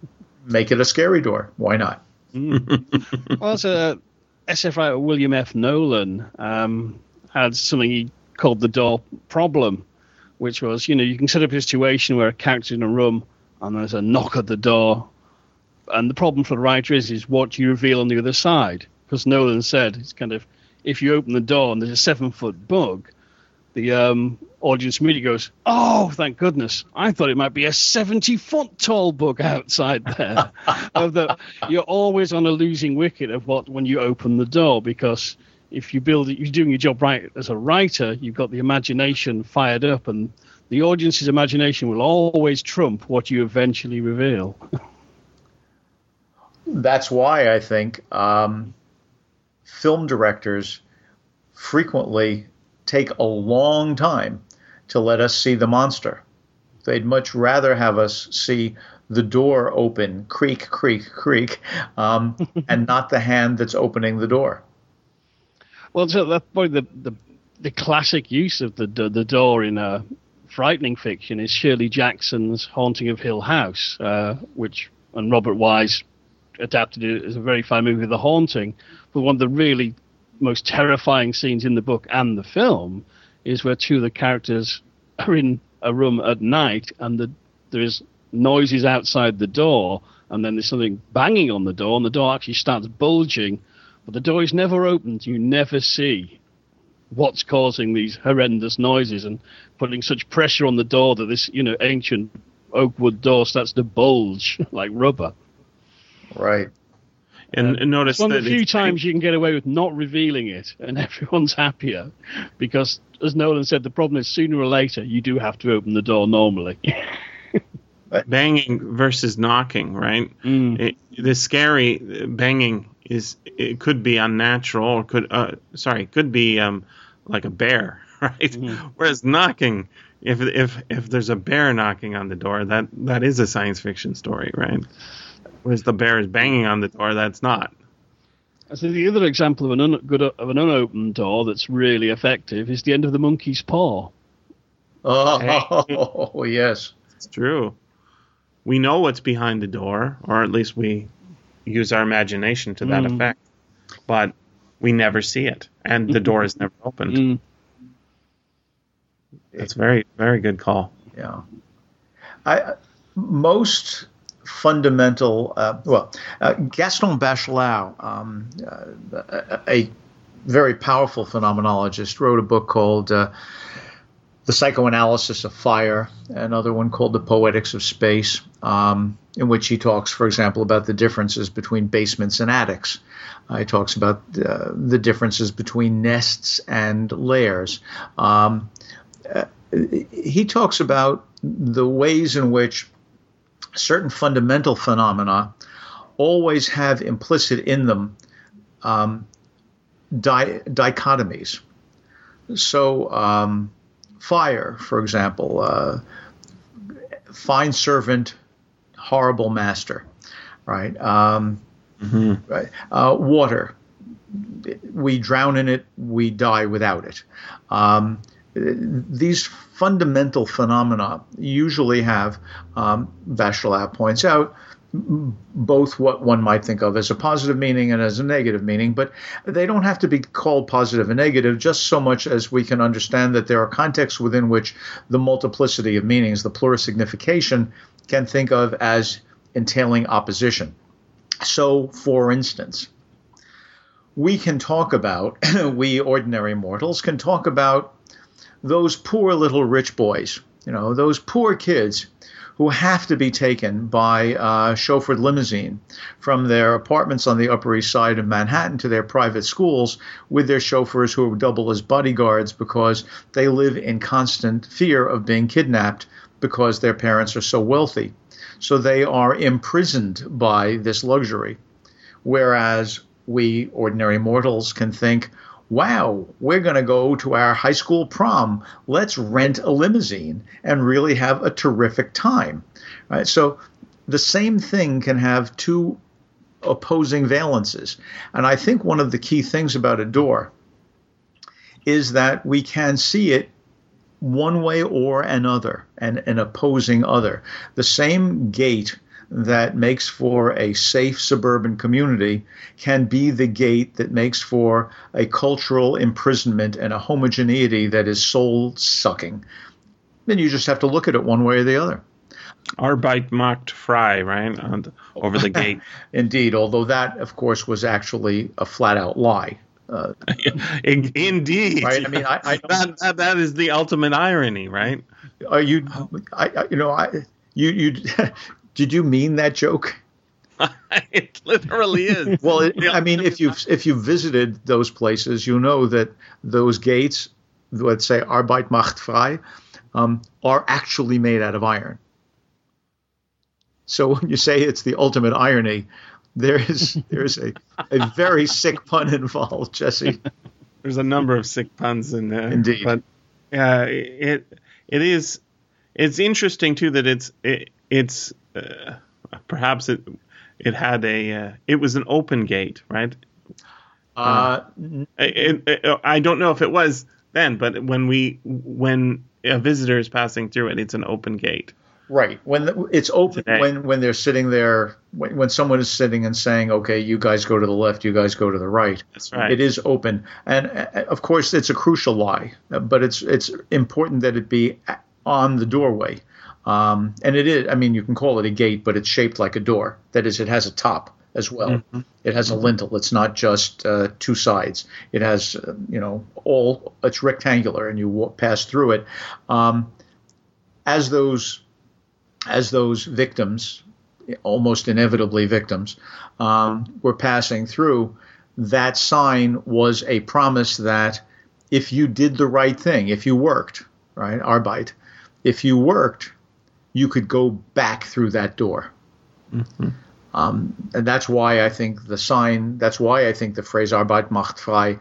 make it a scary door. Why not? well, as a SF writer William F. Nolan um, had something he called the door problem, which was, you know, you can set up a situation where a character's in a room and there's a knock at the door, and the problem for the writer is is what do you reveal on the other side? Because Nolan said it's kind of if you open the door and there's a seven foot bug, the um, audience immediately goes, "Oh, thank goodness! I thought it might be a seventy-foot tall bug outside there." of the, you're always on a losing wicket of what when you open the door because if you build it, you're doing your job right as a writer. You've got the imagination fired up, and the audience's imagination will always trump what you eventually reveal. That's why I think um, film directors frequently take a long time to let us see the monster. They'd much rather have us see the door open, creak, creak, creak, um, and not the hand that's opening the door. Well, so that's probably the, the the classic use of the the, the door in a frightening fiction is Shirley Jackson's Haunting of Hill House, uh, which and Robert Wise adapted it as a very fine movie, The Haunting. But one of the really most terrifying scenes in the book and the film is where two of the characters are in a room at night and the, there is noises outside the door and then there's something banging on the door and the door actually starts bulging but the door is never opened you never see what's causing these horrendous noises and putting such pressure on the door that this you know ancient oak wood door starts to bulge like rubber Right. And, and notice it's one of the few times you can get away with not revealing it, and everyone's happier. Because, as Nolan said, the problem is sooner or later you do have to open the door normally. banging versus knocking, right? Mm. It, the scary uh, banging is it could be unnatural or could uh, sorry could be um, like a bear, right? Whereas knocking, if if if there's a bear knocking on the door, that that is a science fiction story, right? Whereas the bear is banging on the door, that's not. So the other example of an un- good of an unopened door that's really effective is the end of the monkey's paw. Oh, yes. It's true. We know what's behind the door, or at least we use our imagination to that Mm. effect. But we never see it, and the door is never opened. Mm. That's very very good call. Yeah. I most fundamental. Uh, well, uh, Gaston Bachelard, um, uh, a, very powerful phenomenologist, wrote a book called uh, "The Psychoanalysis of Fire," another one called "The Poetics of Space," um, in which he talks, for example, about the differences between basements and attics. Uh, he talks about uh, the differences between nests and lairs. Um, he talks about the ways in which certain fundamental phenomena always have implicit in them um, di- dichotomies. So, um, fire, for example, uh, fine servant, horrible master, right? Um, hmm right. Uh, water, we drown in it, we die without it. Um, these fundamental phenomena usually have, um, Bachelard points out, both what one might think of as a positive meaning and as a negative meaning, but they don't have to be called positive and negative just so much as we can understand that there are contexts within which the multiplicity of meanings, the plurisignification, can think of as entailing opposition. So, for instance, we can talk about, we ordinary mortals can talk about those poor little rich boys, you know, those poor kids who have to be taken by a chauffeured limousine from their apartments on the Upper East Side of Manhattan to their private schools with their chauffeurs who are double as bodyguards because they live in constant fear of being kidnapped because their parents are so wealthy. So they are imprisoned by this luxury. Whereas we ordinary mortals can think, wow, we're going to go to our high school prom. Let's rent a limousine and really have a terrific time. Right? So the same thing can have two opposing valences. And I think one of the key things about a door is that we can see it one way or another, and an opposing other. The same gate that makes for a safe suburban community can be the gate that makes for a cultural imprisonment and a homogeneity that is soul sucking. Then you just have to look at it one way or the other. Arbeit macht frei, right? On, over the gate. Indeed, although that, of course, was actually a flat out lie. Uh, Indeed. right? I mean, I, I that, that, that is the ultimate irony, right? Are you? I, I you know I you you did you mean that joke? it literally is. Well, it, I mean, if you if you visited those places, you know that those gates, let's say Arbeit macht frei, um, are actually made out of iron. So when you say it's the ultimate irony, there is there is a, a very sick pun involved, Jesse. There's a number of sick puns in there. Indeed. But uh, it it is it's interesting too that it's it, it's uh, perhaps it it had a uh, it was an open gate, right? Uh, It, it, I don't know if it was then, but when we when a visitor is passing through it, it's an open gate. Right. When the, it's open, Today. when when they're sitting there, when, when someone is sitting and saying, "Okay, you guys go to the left, you guys go to the right," That's right. it is open, and uh, of course, it's a crucial lie, uh, but it's it's important that it be on the doorway, um, and it is. I mean, you can call it a gate, but it's shaped like a door. That is, it has a top as well. It has a lintel. It's not just uh, two sides. It has, uh, you know, all. It's rectangular, and you wa- pass through it. Um, as those as those victims, almost inevitably victims, um, were passing through, that sign was a promise that if you did the right thing, if you worked, right, Arbeit, if you worked, you could go back through that door. Um, and that's why I think the sign, that's why I think the phrase Arbeit macht frei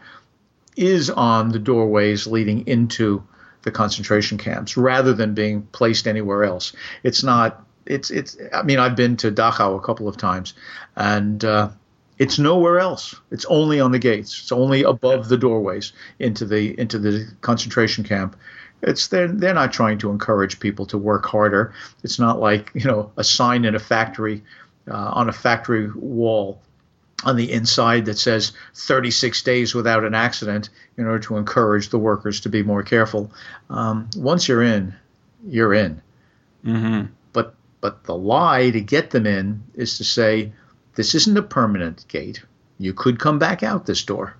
is on the doorways leading into the concentration camps rather than being placed anywhere else. It's not. It's it's. I mean, I've been to Dachau a couple of times, and uh, it's nowhere else. It's only on the gates. It's only above the doorways into the into the concentration camp. It's they're they're not trying to encourage people to work harder. It's not like you know a sign in a factory uh, on a factory wall on the inside that says 36 days without an accident in order to encourage the workers to be more careful. Um, once you're in, you're in. Mm-hmm. But but the lie to get them in is to say this isn't a permanent gate. You could come back out this door.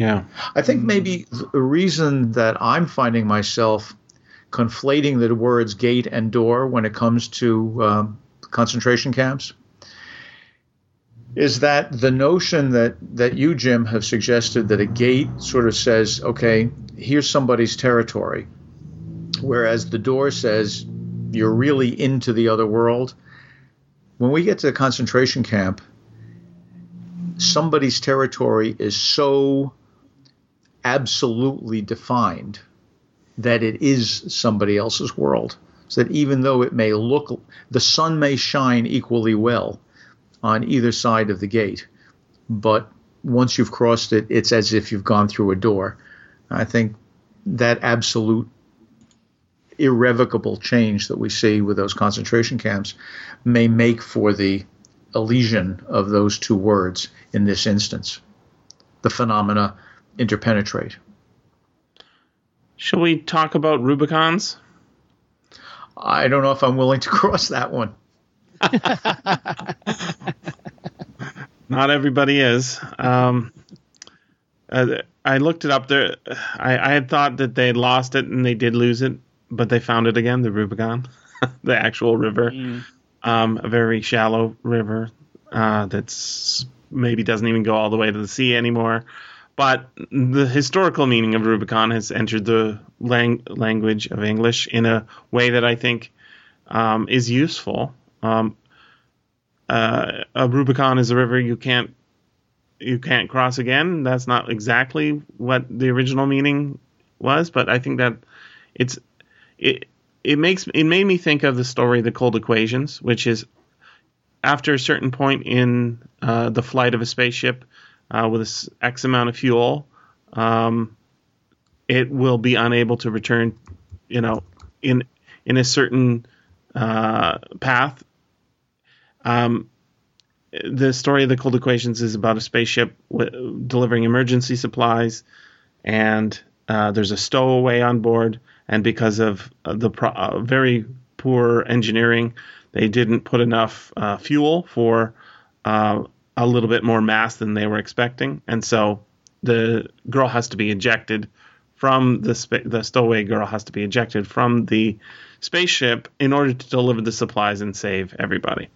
Yeah. I think maybe the reason that I'm finding myself conflating the words gate and door when it comes to um, concentration camps is that the notion that, that you, Jim, have suggested that a gate sort of says, okay, here's somebody's territory, whereas the door says you're really into the other world. When we get to the concentration camp, somebody's territory is so absolutely defined that it is somebody else's world. So that even though it may look, the sun may shine equally well on either side of the gate, but once you've crossed it, it's as if you've gone through a door. I think that absolute irrevocable change that we see with those concentration camps may make for the elision of those two words in this instance. The phenomena interpenetrate. Shall we talk about Rubicons? I don't know if I'm willing to cross that one. Not everybody is. Um, uh, I looked it up there. I, I had thought that they had lost it and they did lose it, but they found it again, the Rubicon, the actual river. Mm. Um, a very shallow river uh, that's maybe doesn't even go all the way to the sea anymore. But the historical meaning of Rubicon has entered the lang- language of English in a way that I think um, is useful. Um, uh, a Rubicon is a river you can't you can't cross again. That's not exactly what the original meaning was, but I think that it's it it makes it made me think of the story the cold equations, which is after a certain point in uh, the flight of a spaceship uh, with X amount of fuel, um, it will be unable to return, you know, in in a certain uh, path. Um, the story of the cold equations is about a spaceship w- delivering emergency supplies, and uh, there's a stowaway on board. And because of the pro- uh, very poor engineering, they didn't put enough uh, fuel for uh, a little bit more mass than they were expecting, and so the girl has to be ejected from the the stowaway girl has to be ejected from the spaceship in order to deliver the supplies and save everybody.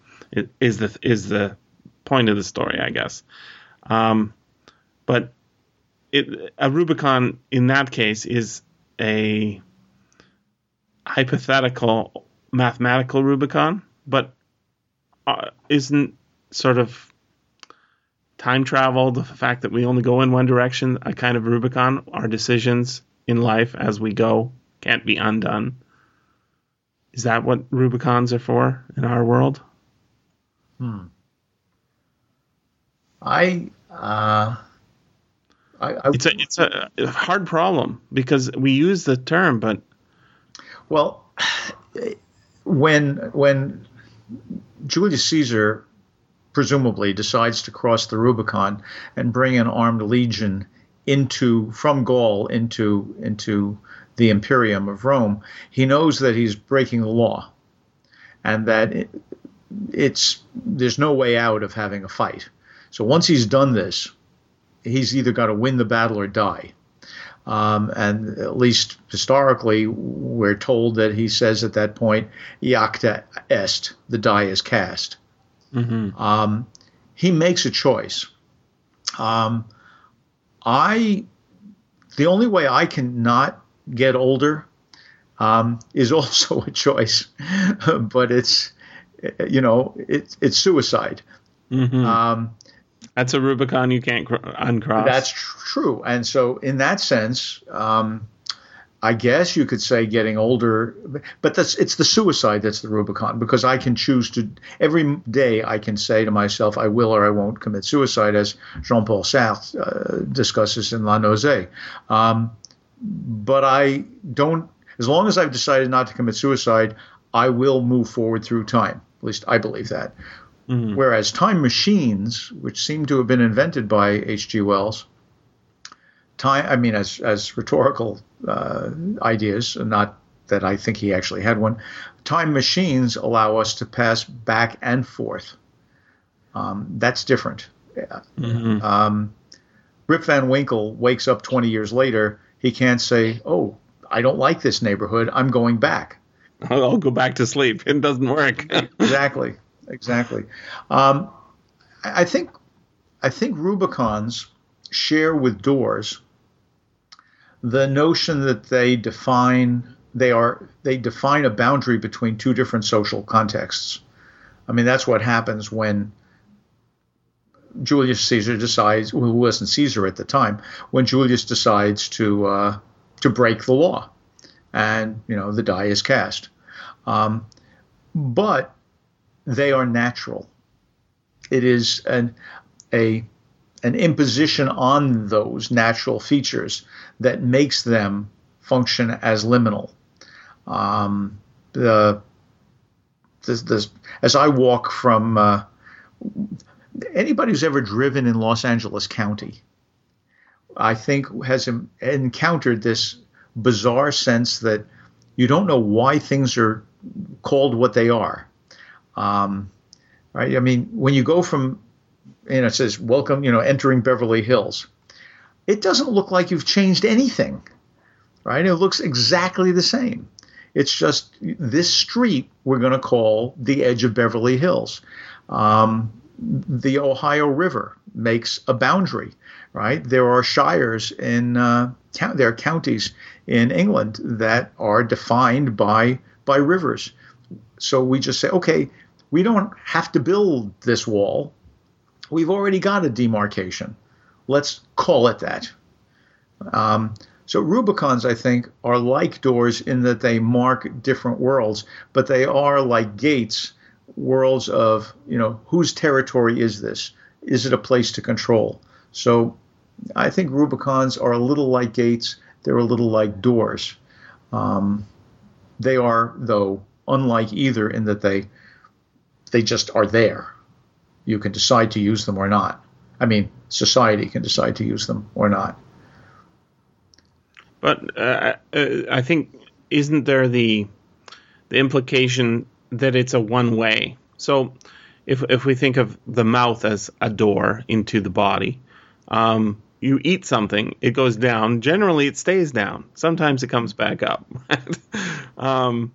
Is the is the point of the story, I guess. Um, but it, a Rubicon in that case is a hypothetical mathematical Rubicon, but uh, isn't sort of time travel, the fact that we only go in one direction, a kind of Rubicon. Our decisions in life as we go can't be undone. Is that what Rubicons are for in our world? Hmm. I, uh, I, I, It's a it's a, a hard problem because we use the term, but well, when when Julius Caesar presumably decides to cross the Rubicon and bring an armed legion into from Gaul into into the Imperium of Rome, he knows that he's breaking the law, and that it, it's there's no way out of having a fight. So once he's done this, he's either got to win the battle or die. Um, and at least historically, we're told that he says at that point, "Iacta est," the die is cast. Mhm. Um, he makes a choice. Um, I, the only way I can not get older um, is also a choice, but it's, you know, it's it's suicide. Mhm. Um, that's a Rubicon you can't cr- uncross. That's tr- true. And so, in that sense, um, I guess you could say getting older, but that's it's the suicide that's the Rubicon because I can choose to every day I can say to myself I will or I won't commit suicide, as Jean-Paul Sartre uh, discusses in La Nausée. Um, but I don't. As long as I've decided not to commit suicide, I will move forward through time. At least I believe that. Whereas time machines, which seem to have been invented by H.G. Wells, time I mean as as rhetorical uh, ideas, not that I think he actually had one. Time machines allow us to pass back and forth. Um, that's different. Um, Rip Van Winkle wakes up 20 years later. He can't say, "Oh, I don't like this neighborhood. I'm going back." I'll, go back to sleep. It doesn't work. exactly, exactly. Um, I think I think Rubicons share with doors the notion that they define they are they define a boundary between two different social contexts. I mean that's what happens when Julius Caesar decides, who wasn't Caesar at the time, when Julius decides to uh, to break the law, and you know the die is cast. Um, but they are natural. It is an a an imposition on those natural features that makes them function as liminal. Um, the, this, this, as I walk from uh, anybody who's ever driven in Los Angeles County, I think has encountered this bizarre sense that you don't know why things are called what they are. Um, right? I mean, when you go from, you know, it says welcome, you know, entering Beverly Hills, it doesn't look like you've changed anything, right? It looks exactly the same. It's just this street we're going to call the edge of Beverly Hills. Um, the Ohio River makes a boundary, right? There are shires in uh, there are counties in England that are defined by by rivers. So we just say, okay, we don't have to build this wall. We've already got a demarcation. Let's call it that. Um, so Rubicons, I think, are like doors in that they mark different worlds, but they are like gates, worlds of, you know, whose territory is this? Is it a place to control? So I think Rubicons are a little like gates. They're a little like doors. Um, they are, though, unlike either in that they they just are there. You can decide to use them or not. I mean, society can decide to use them or not. But uh, uh, I think isn't there the the implication that it's a one way? So if if we think of the mouth as a door into the body, um, you eat something, it goes down. Generally, it stays down. Sometimes it comes back up. um,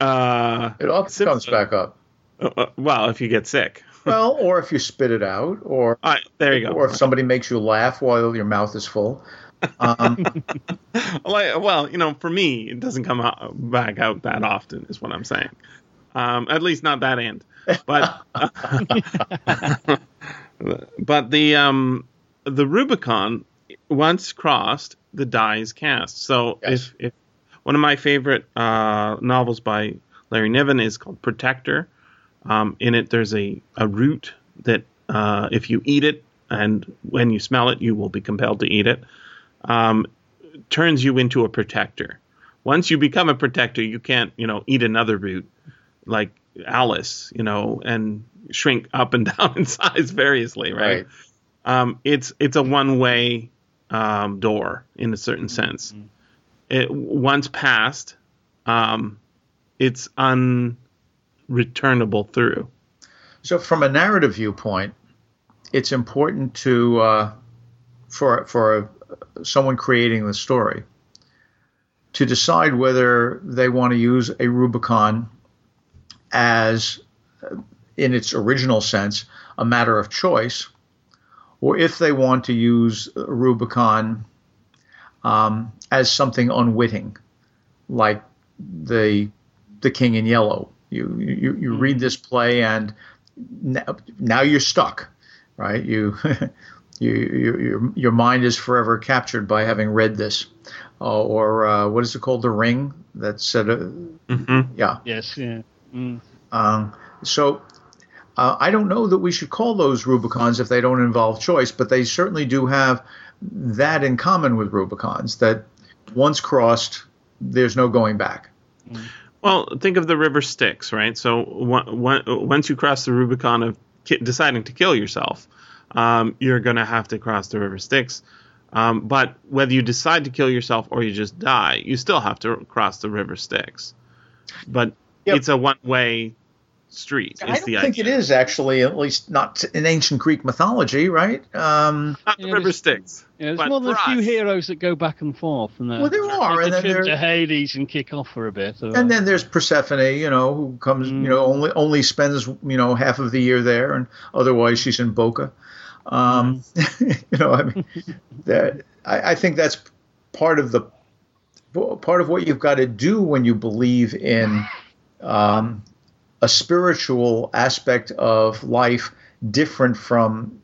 uh, It often comes back up. uh, well, if you get sick, Well, or if you spit it out, or right, there you go. or if somebody makes you laugh while your mouth is full. Um, well, you know, for me, it doesn't come out, back out that often, is what I'm saying. Um, at least not that end. But but the um, the Rubicon once crossed, the die is cast. So Yes. if if one of my favorite uh, novels by Larry Niven is called Protector. Um, in it, there's a, a root that uh, if you eat it and when you smell it, you will be compelled to eat it. Um, turns you into a protector. Once you become a protector, you can't, you know, eat another root like Alice, you know, and shrink up and down in size variously, right? Right. Um, it's it's a one way um, door in a certain sense. It once passed, um, it's unreturnable through. so, from a narrative viewpoint, it's important to uh, for for someone creating the story to decide whether they want to use a Rubicon as, in its original sense, a matter of choice, or if they want to use Rubicon um, as something unwitting, like the the King in Yellow. You you, you read this play and now, now you're stuck, right? You. You, you, your, your mind is forever captured by having read this, uh, or uh, what is it called? The Ring. That's uh, hmm yeah. Yes, yeah. Mm. Um, so uh, I don't know that we should call those Rubicons if they don't involve choice, but they certainly do have that in common with Rubicons that once crossed, there's no going back. Well, think of the river Styx, right? So one, one, once you cross the Rubicon of ki- deciding to kill yourself, um, you're going to have to cross the river Styx. Um, but whether you decide to kill yourself or you just die, you still have to cross the river Styx. But Yep. it's a one-way street. I don't the think it idea. is actually, at least not in ancient Greek mythology, right? Um, Not the Yeah, river Styx. Yeah, there's But more than a few us- heroes that go back and forth. And well, there are, and then trip there, to Hades and kick off for a bit. or- and then there's Persephone, you know, who comes, you know, only only spends you know half of the year there, and otherwise she's in Boca. Um, you know, I mean, that I, I think that's part of the part of what you've got to do when you believe in um, a spiritual aspect of life different from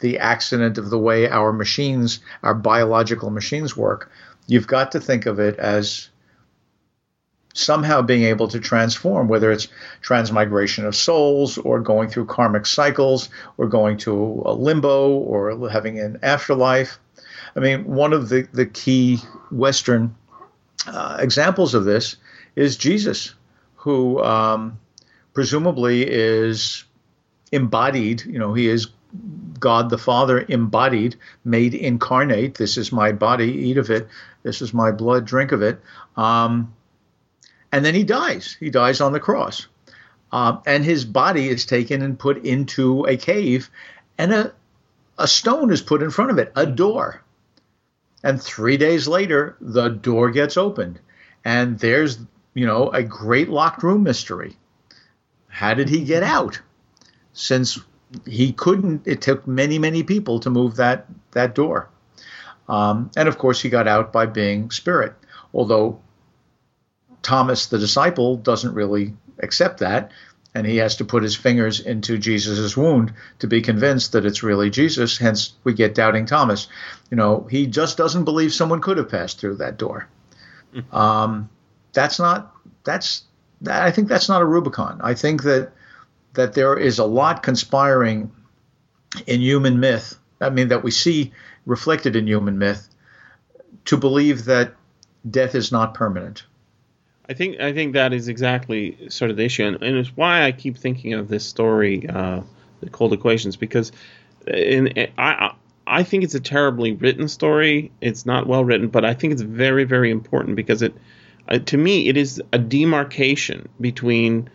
the accident of the way our machines, our biological machines work. You've got to think of it as somehow being able to transform, whether it's transmigration of souls or going through karmic cycles or going to a limbo or having an afterlife. I mean, one of the, the key Western uh, examples of this is Jesus, who um, presumably is embodied, you know, he is God the Father embodied, made incarnate. This is my body, eat of it. This is my blood, drink of it. Um, and then he dies. He dies on the cross. Um, and his body is taken and put into a cave, and a, a stone is put in front of it, a door. And three days later, the door gets opened, and there's, you know, a great locked room mystery. How did he get out? Since he couldn't, it took many, many people to move that that door. Um, and of course, he got out by being spirit, although Thomas, the disciple, doesn't really accept that, and he has to put his fingers into Jesus' wound to be convinced that it's really Jesus. Hence, we get doubting Thomas. You know, he just doesn't believe someone could have passed through that door. Um, that's not. That's. I think that's not a Rubicon. I think that that there is a lot conspiring in human myth. I mean, that we see reflected in human myth to believe that death is not permanent. I think I think that is exactly sort of the issue, and, and it's why I keep thinking of this story, uh, the cold equations, because in, I I think it's a terribly written story. It's not well written, but I think it's very very important because it, uh, to me, it is a demarcation between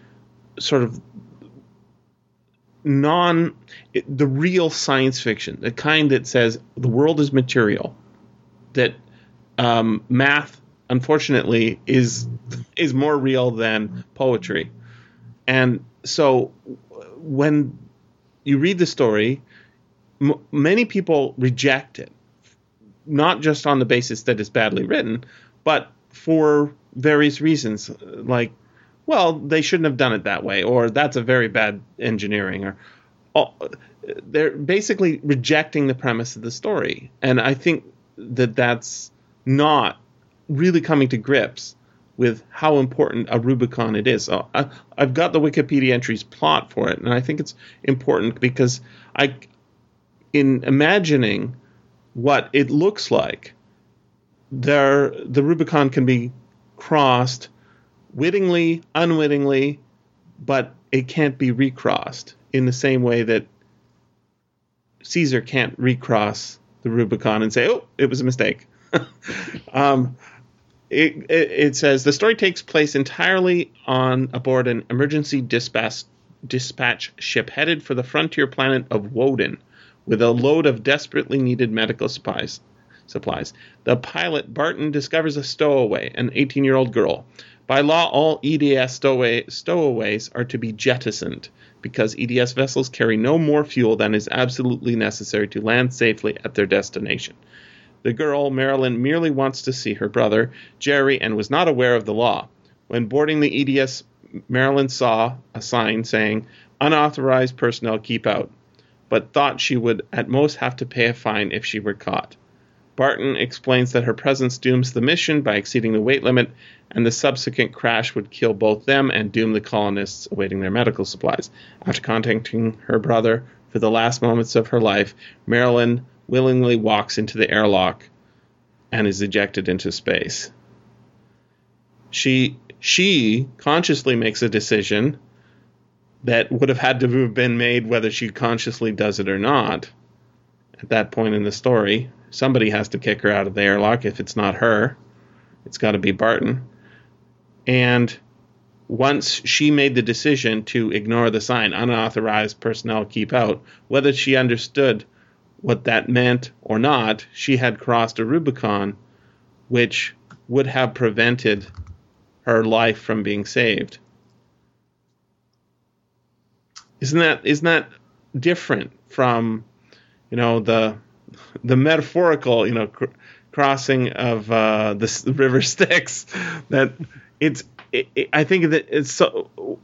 sort of non the real science fiction, the kind that says the world is material, that um, math unfortunately is is more real than poetry. And so when you read the story m- many people reject it not just on the basis that it's badly written but for various reasons like well they shouldn't have done it that way or that's a very bad engineering or they're basically rejecting the premise of the story and i think that that's not really coming to grips with how important a Rubicon it is. So I, I've got the Wikipedia entries plot for it, and I think it's important because I, in imagining what it looks like, there the Rubicon can be crossed wittingly, unwittingly, but it can't be recrossed in the same way that Caesar can't recross the Rubicon and say, "Oh, it was a mistake." um, it, it, it says the story takes place entirely on aboard an emergency dispatch dispatch ship headed for the frontier planet of Woden with a load of desperately needed medical supplies. Supplies. The pilot Barton discovers a stowaway, an 18-year-old girl. By law, all EDS stowaway, stowaways are to be jettisoned because EDS vessels carry no more fuel than is absolutely necessary to land safely at their destination. The girl, Marilyn, merely wants to see her brother, Jerry, and was not aware of the law. When boarding the EDS, Marilyn saw a sign saying, Unauthorized personnel keep out, but thought she would at most have to pay a fine if she were caught. Barton explains that her presence dooms the mission by exceeding the weight limit, and the subsequent crash would kill both them and doom the colonists awaiting their medical supplies. After contacting her brother for the last moments of her life, Marilyn willingly walks into the airlock and is ejected into space. She she consciously makes a decision that would have had to have been made whether she consciously does it or not at that point in the story. Somebody has to kick her out of the airlock. If it's not her, it's got to be Barton. And once she made the decision to ignore the sign, unauthorized personnel keep out, whether she understood what that meant or not, she had crossed a Rubicon which would have prevented her life from being saved. Isn't that isn't that different from you know the the metaphorical you know cr- crossing of uh, the, river Styx that it's it, it, I think that it's so,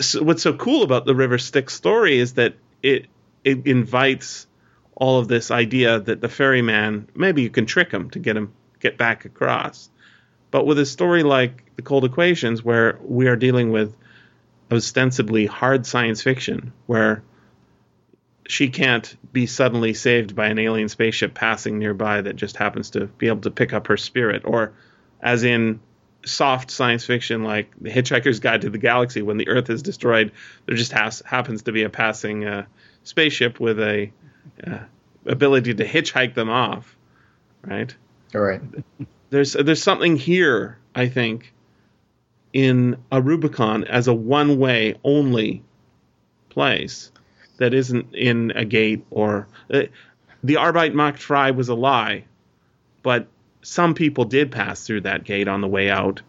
so, what's so cool about the river Styx story is that it it invites all of this idea that the ferryman maybe you can trick him to get him get back across. But with a story like the cold equations where we are dealing with ostensibly hard science fiction where she can't be suddenly saved by an alien spaceship passing nearby that just happens to be able to pick up her spirit. Or as in soft science fiction like the hitchhiker's guide to the galaxy when the earth is destroyed there just has, happens to be a passing uh, spaceship with a uh, ability to hitchhike them off right? All right. there's there's something here i think in a rubicon as a one way only place that isn't in a gate or uh, the arbeit macht frei was a lie but some people did pass through that gate on the way out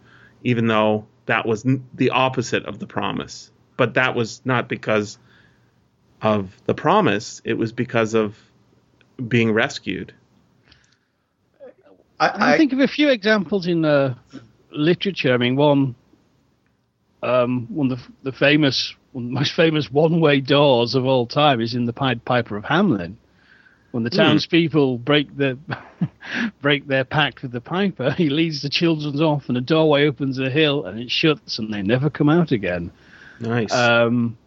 even though that was n- the opposite of the promise but that was not because of the promise it was because of being rescued I, I I, think of a few examples in uh, literature. I mean, one, um, one of the, the famous, one of the most famous one-way doors of all time is in the Pied Piper of Hamelin. When the townspeople break their break their pact with the piper, he leads the children off, and a doorway opens a hill, and it shuts, and they never come out again. nice Um,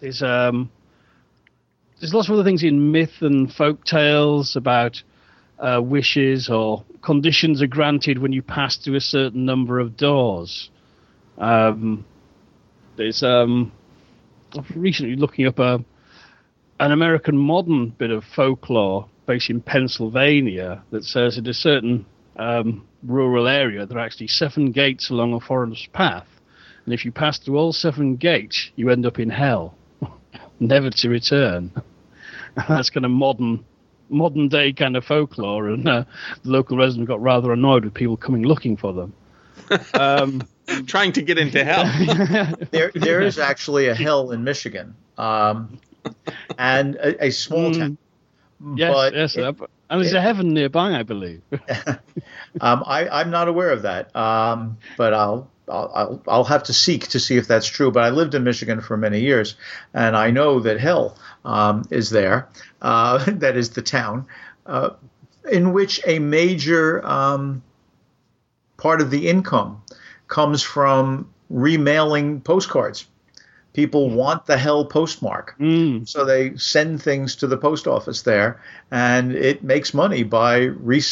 there's um, there's lots of other things in myth and folk tales about uh, wishes or conditions are granted when you pass through a certain number of doors. Um, there's um, recently looking up a an American modern bit of folklore based in Pennsylvania that says in a certain um, rural area there are actually seven gates along a forest path, and if you pass through all seven gates, you end up in hell, never to return. That's kind of modern, modern day kind of folklore, and uh, the local resident got rather annoyed with people coming looking for them. Um, trying to get into hell there there is actually a hill in Michigan, um, and a, a small Mm. town. yes, but yes, it- and there's a heaven nearby, I believe. um, I, I'm not aware of that, um, but I'll, I'll I'll I'll have to seek to see if that's true. But I lived in Michigan for many years, and I know that hell um, is there. Uh, that is the town uh, in which a major um, part of the income comes from remailing postcards. People want the hell postmark. Mm. So they send things to the post office there, and it makes money by re,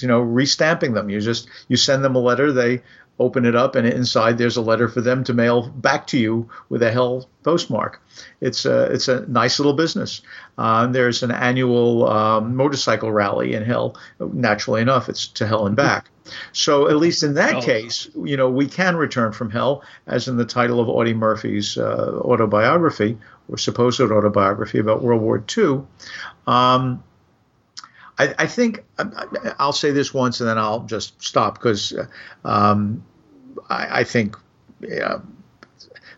you know restamping them. You just you send them a letter, they open it up, and inside there's a letter for them to mail back to you with a hell postmark. It's a it's a nice little business. Uh, there's an annual um, motorcycle rally in Hell. Naturally enough, it's to Hell and back. So at least in that Oh. case, you know, we can return from hell, as in the title of Audie Murphy's uh, autobiography or supposed autobiography about World War II. Um, I, I think I- I'll say this once and then I'll just stop because um, I, I think yeah,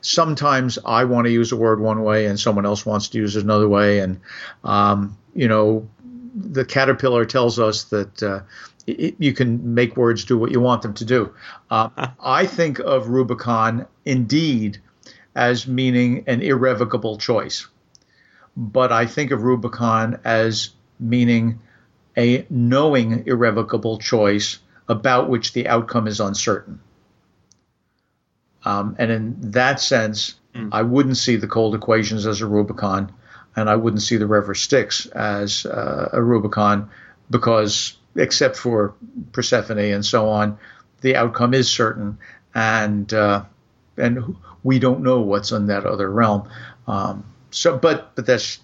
sometimes I want to use a word one way and someone else wants to use it another way, and um, you know, the caterpillar tells us that. Uh, it, you can make words do what you want them to do. Uh, I think of Rubicon indeed as meaning an irrevocable choice, but I think of Rubicon as meaning a knowing irrevocable choice about which the outcome is uncertain. Um, and in that sense, I wouldn't see the cold equations as a Rubicon, and I wouldn't see the River Styx as uh, a Rubicon because, except for Persephone and so on, the outcome is certain, and uh, and we don't know what's in that other realm. Um, so, but but that's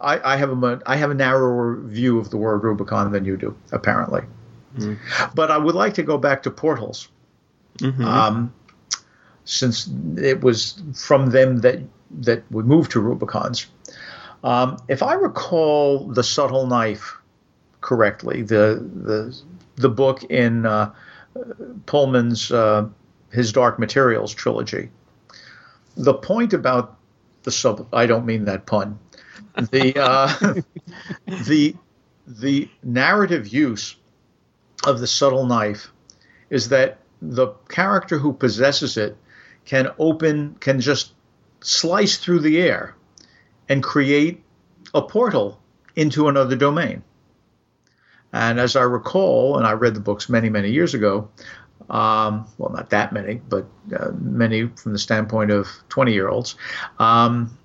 I, I have a I have a narrower view of the word Rubicon than you do, apparently. But I would like to go back to portals, um, since it was from them that that we moved to Rubicons. Um, if I recall the subtle knife correctly, the the the book in uh, Pullman's uh, his Dark Materials trilogy, the point about the sub I don't mean that pun. The uh, the the narrative use of the subtle knife is that the character who possesses it can open can just slice through the air and create a portal into another domain. And as I recall, and I read the books many, many years ago, um, well, not that many, but uh, many from the standpoint of 20 year olds, um,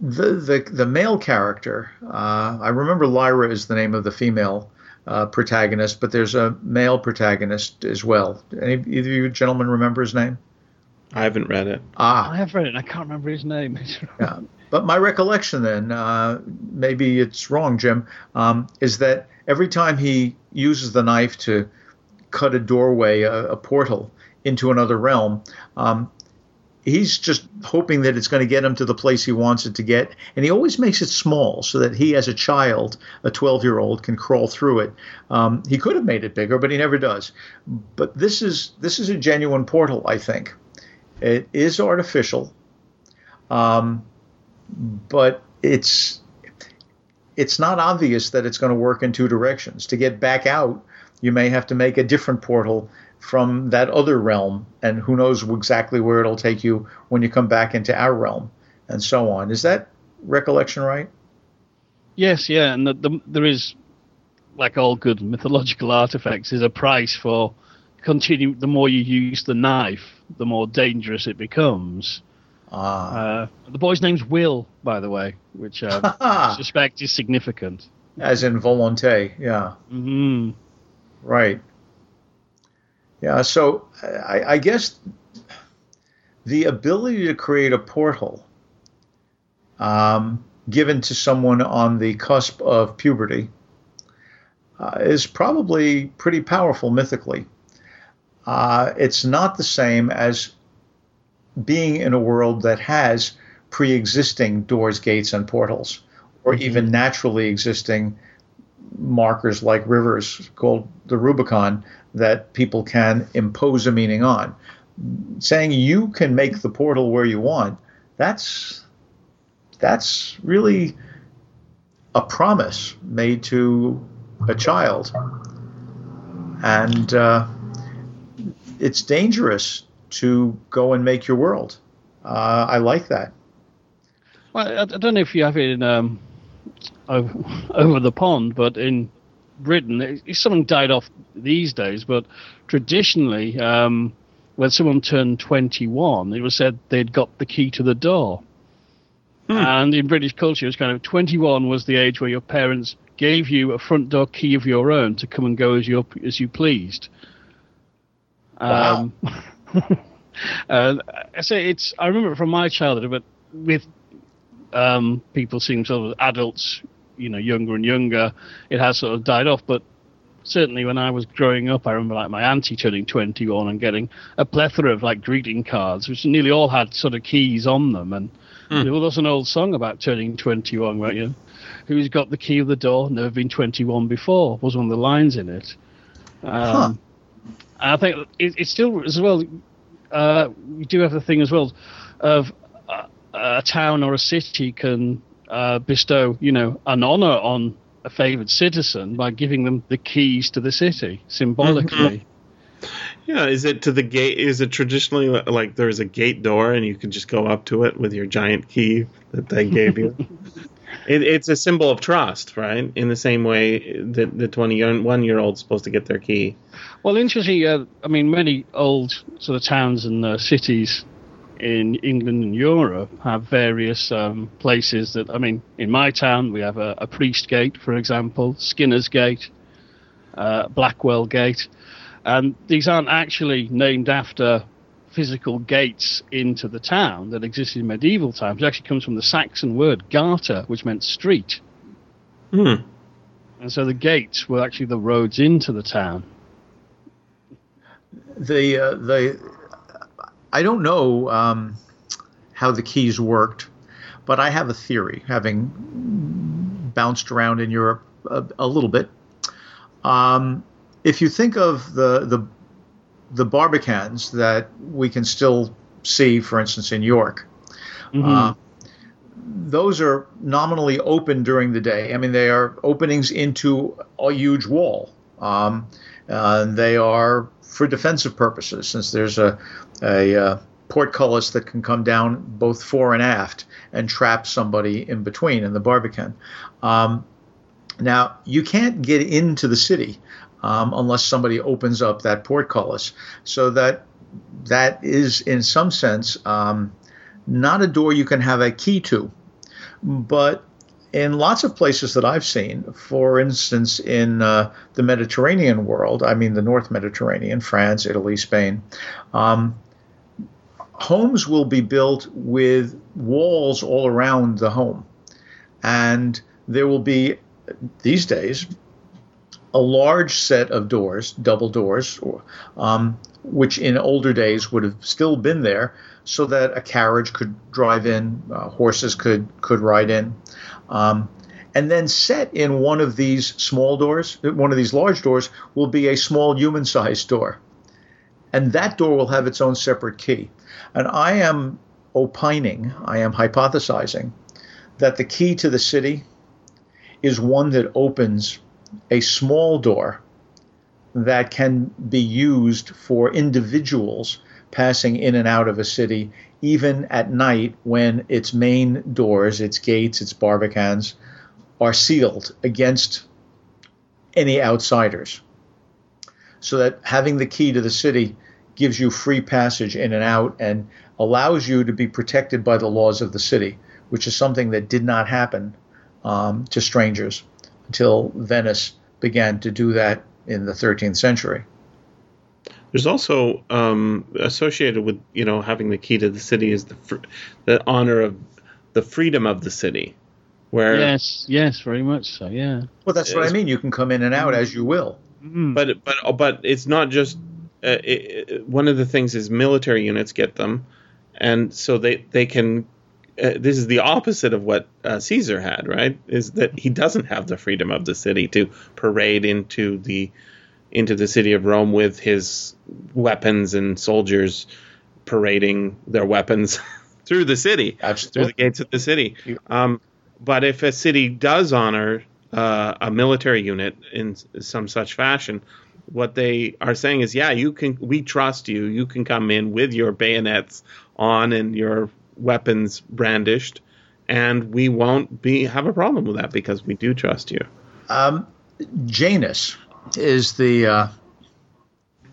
the, the, the male character, uh, I remember Lyra is the name of the female uh, protagonist, but there's a male protagonist as well. Any either of you gentlemen remember his name? I haven't read it. Ah, I have read it. I can't remember his name. Yeah. But my recollection then, uh, maybe it's wrong, Jim, um, is that every time he uses the knife to cut a doorway, a, a portal into another realm, um, he's just hoping that it's going to get him to the place he wants it to get. And he always makes it small so that he, as a child, a 12 year old, can crawl through it. Um, he could have made it bigger, but he never does. But this is this is a genuine portal, I think. It is artificial. Um, but it's it's not obvious that it's going to work in two directions. To get back out, you may have to make a different portal from that other realm, and who knows exactly where it'll take you when you come back into our realm, and so on. Is that recollection right? Yes, yeah, and the, the, there is, like all good mythological artifacts, is a price for continue. The more you use the knife, the more dangerous it becomes. Ah, Uh, the boy's name's Will, by the way, which um, I suspect is significant. as in volonté, yeah. hmm Right. Yeah, so I, I guess the ability to create a portal um, given to someone on the cusp of puberty uh, is probably pretty powerful mythically. Uh, it's not the same as being in a world that has pre existing doors, gates, and portals, or even naturally existing markers like rivers called the Rubicon that people can impose a meaning on. Saying you can make the portal where you want, that's that's really a promise made to a child, and uh, it's dangerous to go and make your world. Uh, I like that. Well, I, don't know if you have it in um, over the pond, but in Britain, it's something died off these days. But traditionally, um, when someone turned 21, it was said they'd got the key to the door. And in British culture, it's kind of 21 was the age where your parents gave you a front door key of your own to come and go as you as you pleased. Wow. Um, and I say it's. I remember from my childhood, but with um, people seeing themselves as adults, you know, younger and younger, it has sort of died off. But certainly when I was growing up, I remember like my auntie turning 21 and getting a plethora of like greeting cards, which nearly all had sort of keys on them. And there was an old song about turning 21, right? You know, who's got the key of the door? Never been 21 before was one of the lines in it. Um, and I think it, it's still as well. Uh, we do have the thing as well of uh, a town or a city can uh, bestow, you know, an honor on a favored citizen by giving them the keys to the city symbolically. Yeah, is it to the gate? Is it traditionally like there's a gate door and you can just go up to it with your giant key that they gave you? it, it's a symbol of trust, right? In the same way that the 21 year old's supposed to get their key. Well, interestingly, uh, I mean, many old sort of towns and uh, cities in England and Europe have various um, places that, I mean, in my town we have a, a priest gate, for example, Skinner's Gate, uh, Blackwell Gate, And these aren't actually named after physical gates into the town that existed in medieval times. It actually comes from the Saxon word garter, which meant street. Hmm. And so the gates were actually the roads into the town. The uh, the I don't know um, how the keys worked, but I have a theory, having bounced around in Europe a, a little bit. Um, if you think of the the the barbicans that we can still see, for instance, in York, Mm-hmm. uh, those are nominally open during the day. I mean, they are openings into a huge wall. Um, uh, they are for defensive purposes, since there's a, a uh, portcullis that can come down both fore and aft and trap somebody in between in the barbican. Um, now, you can't get into the city um, unless somebody opens up that portcullis. So that that is, in some sense, um, not a door you can have a key to. But in lots of places that I've seen, for instance, in uh, the Mediterranean world, I mean the North Mediterranean, France, Italy, Spain, um, homes will be built with walls all around the home. And there will be, these days, a large set of doors, double doors, um, which in older days would have still been there, so that a carriage could drive in, uh, horses could could ride in, um, and then set in one of these small doors, one of these large doors, will be a small human-sized door, and that door will have its own separate key. And I am opining, I am hypothesizing, that the key to the city is one that opens a small door that can be used for individuals passing in and out of a city, even at night when its main doors, its gates, its barbicans are sealed against any outsiders. So that having the key to the city gives you free passage in and out and allows you to be protected by the laws of the city, which is something that did not happen um, to strangers until Venice began to do that in the 13th century. There's also um, associated with you know having the key to the city is the fr- the honor of the freedom of the city, where Yes, yes, very much so. Yeah. Well, that's what I mean. You can come in and out as you will. but but but it's not just uh, it, it- one of the things is military units get them, and so they they can. Uh, this is the opposite of what uh, Caesar had, right? Is that he doesn't have the freedom of the city to parade into the into the city of Rome with his weapons and soldiers parading their weapons through the city through the gates of the city. Um, but if a city does honor uh, a military unit in some such fashion, what they are saying is, yeah, you can. We trust you. You can come in with your bayonets on and your weapons brandished, and we won't be have a problem with that because we do trust you. Um, Janus is the uh,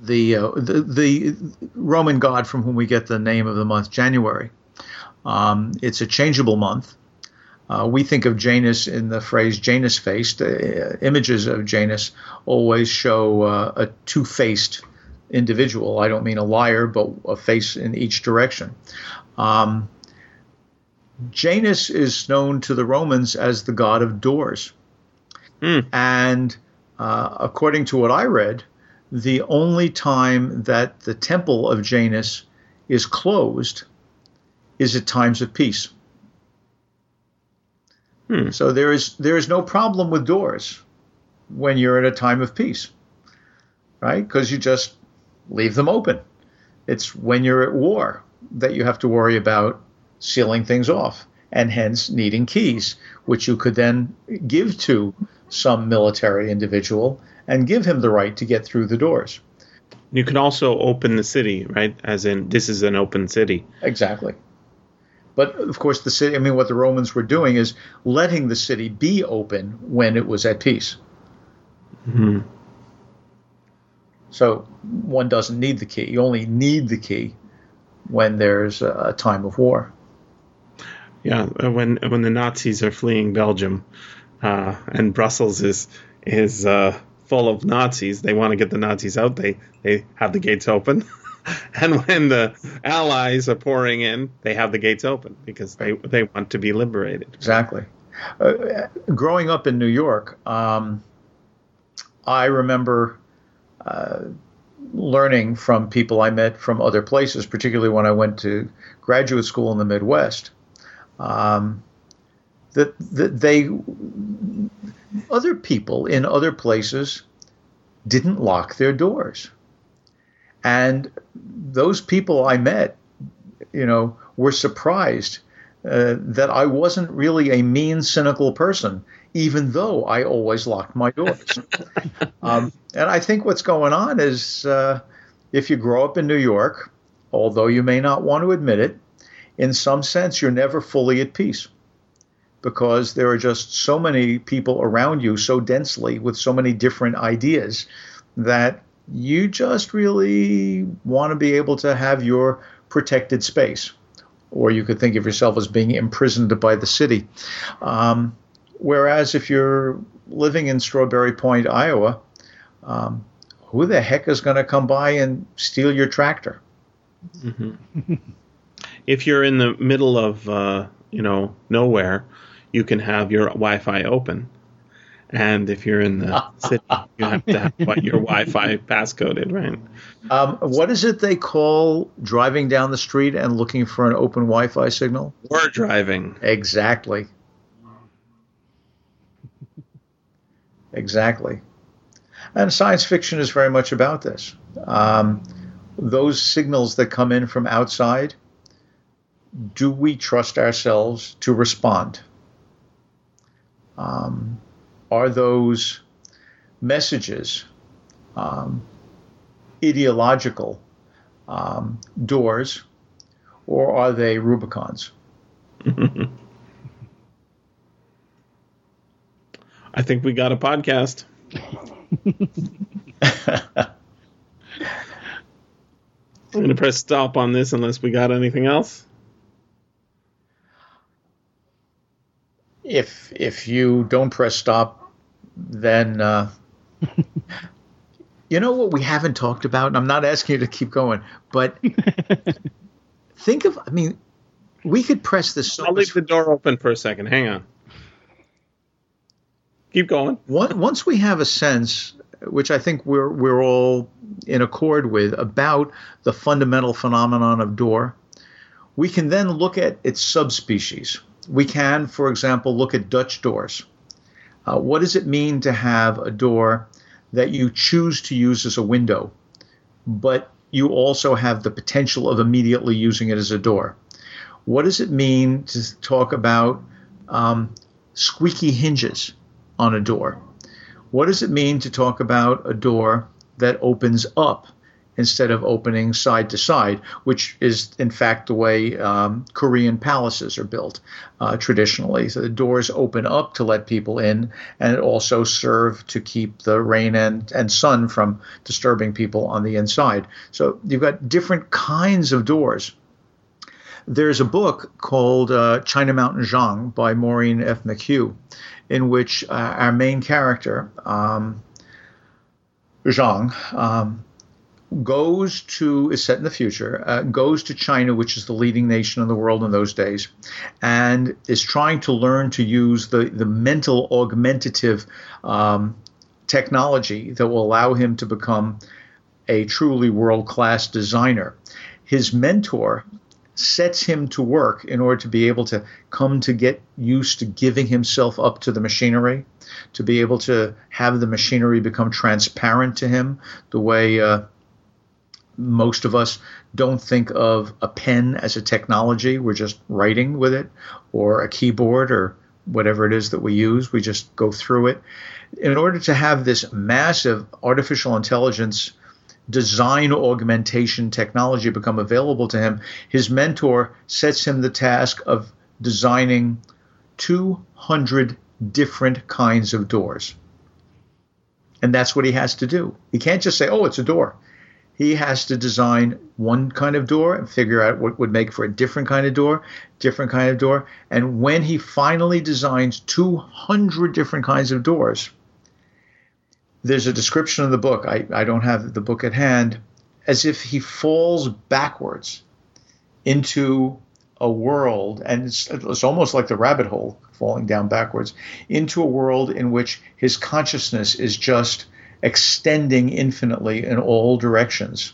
the, uh, the the Roman god from whom we get the name of the month January. Um, it's a changeable month. Uh, we think of Janus in the phrase Janus faced. Uh, images of Janus always show uh, a two faced individual. I don't mean a liar, but a face in each direction. Um, Janus is known to the Romans as the god of doors. And uh, according to what I read, the only time that the temple of Janus is closed is at times of peace. Hmm. So there is there is no problem with doors when you're at a time of peace, right? Because you just leave them open. It's when you're at war that you have to worry about sealing things off and hence needing keys, which you could then give to some military individual and give him the right to get through the doors. You can also open the city, right? As in, this is an open city. Exactly. But of course, the city, I mean, what the Romans were doing is letting the city be open when it was at peace. So one doesn't need the key. You only need the key when there's a, a time of war. Yeah, uh, when when the Nazis are fleeing Belgium, uh, and Brussels is is uh, full of Nazis, they want to get the Nazis out. They they have the gates open. and when the allies are pouring in, they have the gates open because they they want to be liberated. Exactly. Uh, growing up in New York, um, I remember uh, learning from people I met from other places, particularly when I went to graduate school in the Midwest, um, that, that they other people in other places didn't lock their doors, and those people I met, you know, were surprised uh, that I wasn't really a mean, cynical person, even though I always locked my doors. um, and I think what's going on is uh, if you grow up in New York, although you may not want to admit it, in some sense, you're never fully at peace because there are just so many people around you so densely with so many different ideas that you just really want to be able to have your protected space. Or you could think of yourself as being imprisoned by the city. Um, whereas if you're living in Strawberry Point, Iowa, um, who the heck is going to come by and steal your tractor? Mm-hmm. if you're in the middle of, uh, you know, nowhere, you can have your Wi-Fi open and if you're in the city, you have to have what your Wi-Fi passcoded, right? Um, what is it they call driving down the street and looking for an open Wi-Fi signal? War driving. Exactly. exactly. And science fiction is very much about this. Um, those signals that come in from outside, do we trust ourselves to respond? Um, are those messages um, ideological um, doors or are they Rubicons? I think we got a podcast. I'm going to press stop on this unless we got anything else. If if you don't press stop, then uh, you know what we haven't talked about, and I'm not asking you to keep going, but think of, I mean, we could press this. So I'll leave the door open for a second. Hang on. Keep going. Once we have a sense, which I think we're we're all in accord with, about the fundamental phenomenon of door, we can then look at its subspecies. We can, for example, look at Dutch doors. Uh, what does it mean to have a door that you choose to use as a window, but you also have the potential of immediately using it as a door? What does it mean to talk about um, squeaky hinges on a door? What does it mean to talk about a door that opens up instead of opening side to side, which is in fact the way um, Korean palaces are built uh, traditionally. So the doors open up to let people in, and it also serve to keep the rain and, and sun from disturbing people on the inside. So you've got different kinds of doors. There's a book called uh, China Mountain Zhang by Maureen F. McHugh, in which uh, our main character, um, Zhang, um, goes to is set in the future uh, goes to China, which is the leading nation in the world in those days, and is trying to learn to use the the mental augmentative um, technology that will allow him to become a truly world class designer. His mentor sets him to work in order to be able to come to get used to giving himself up to the machinery, to be able to have the machinery become transparent to him, the way uh, most of us don't think of a pen as a technology. We're just writing with it, or a keyboard, or whatever it is that we use. We just go through it. In order to have this massive artificial intelligence design augmentation technology become available to him, his mentor sets him the task of designing 200 different kinds of doors. And that's what he has to do. He can't just say, oh, it's a door he has to design one kind of door and figure out what would make for a different kind of door, different kind of door. And when he finally designs 200 different kinds of doors, there's a description in the book. I, I don't have the book at hand, as if he falls backwards into a world, and it's, it's almost like the rabbit hole falling down backwards into a world in which his consciousness is just extending infinitely in all directions.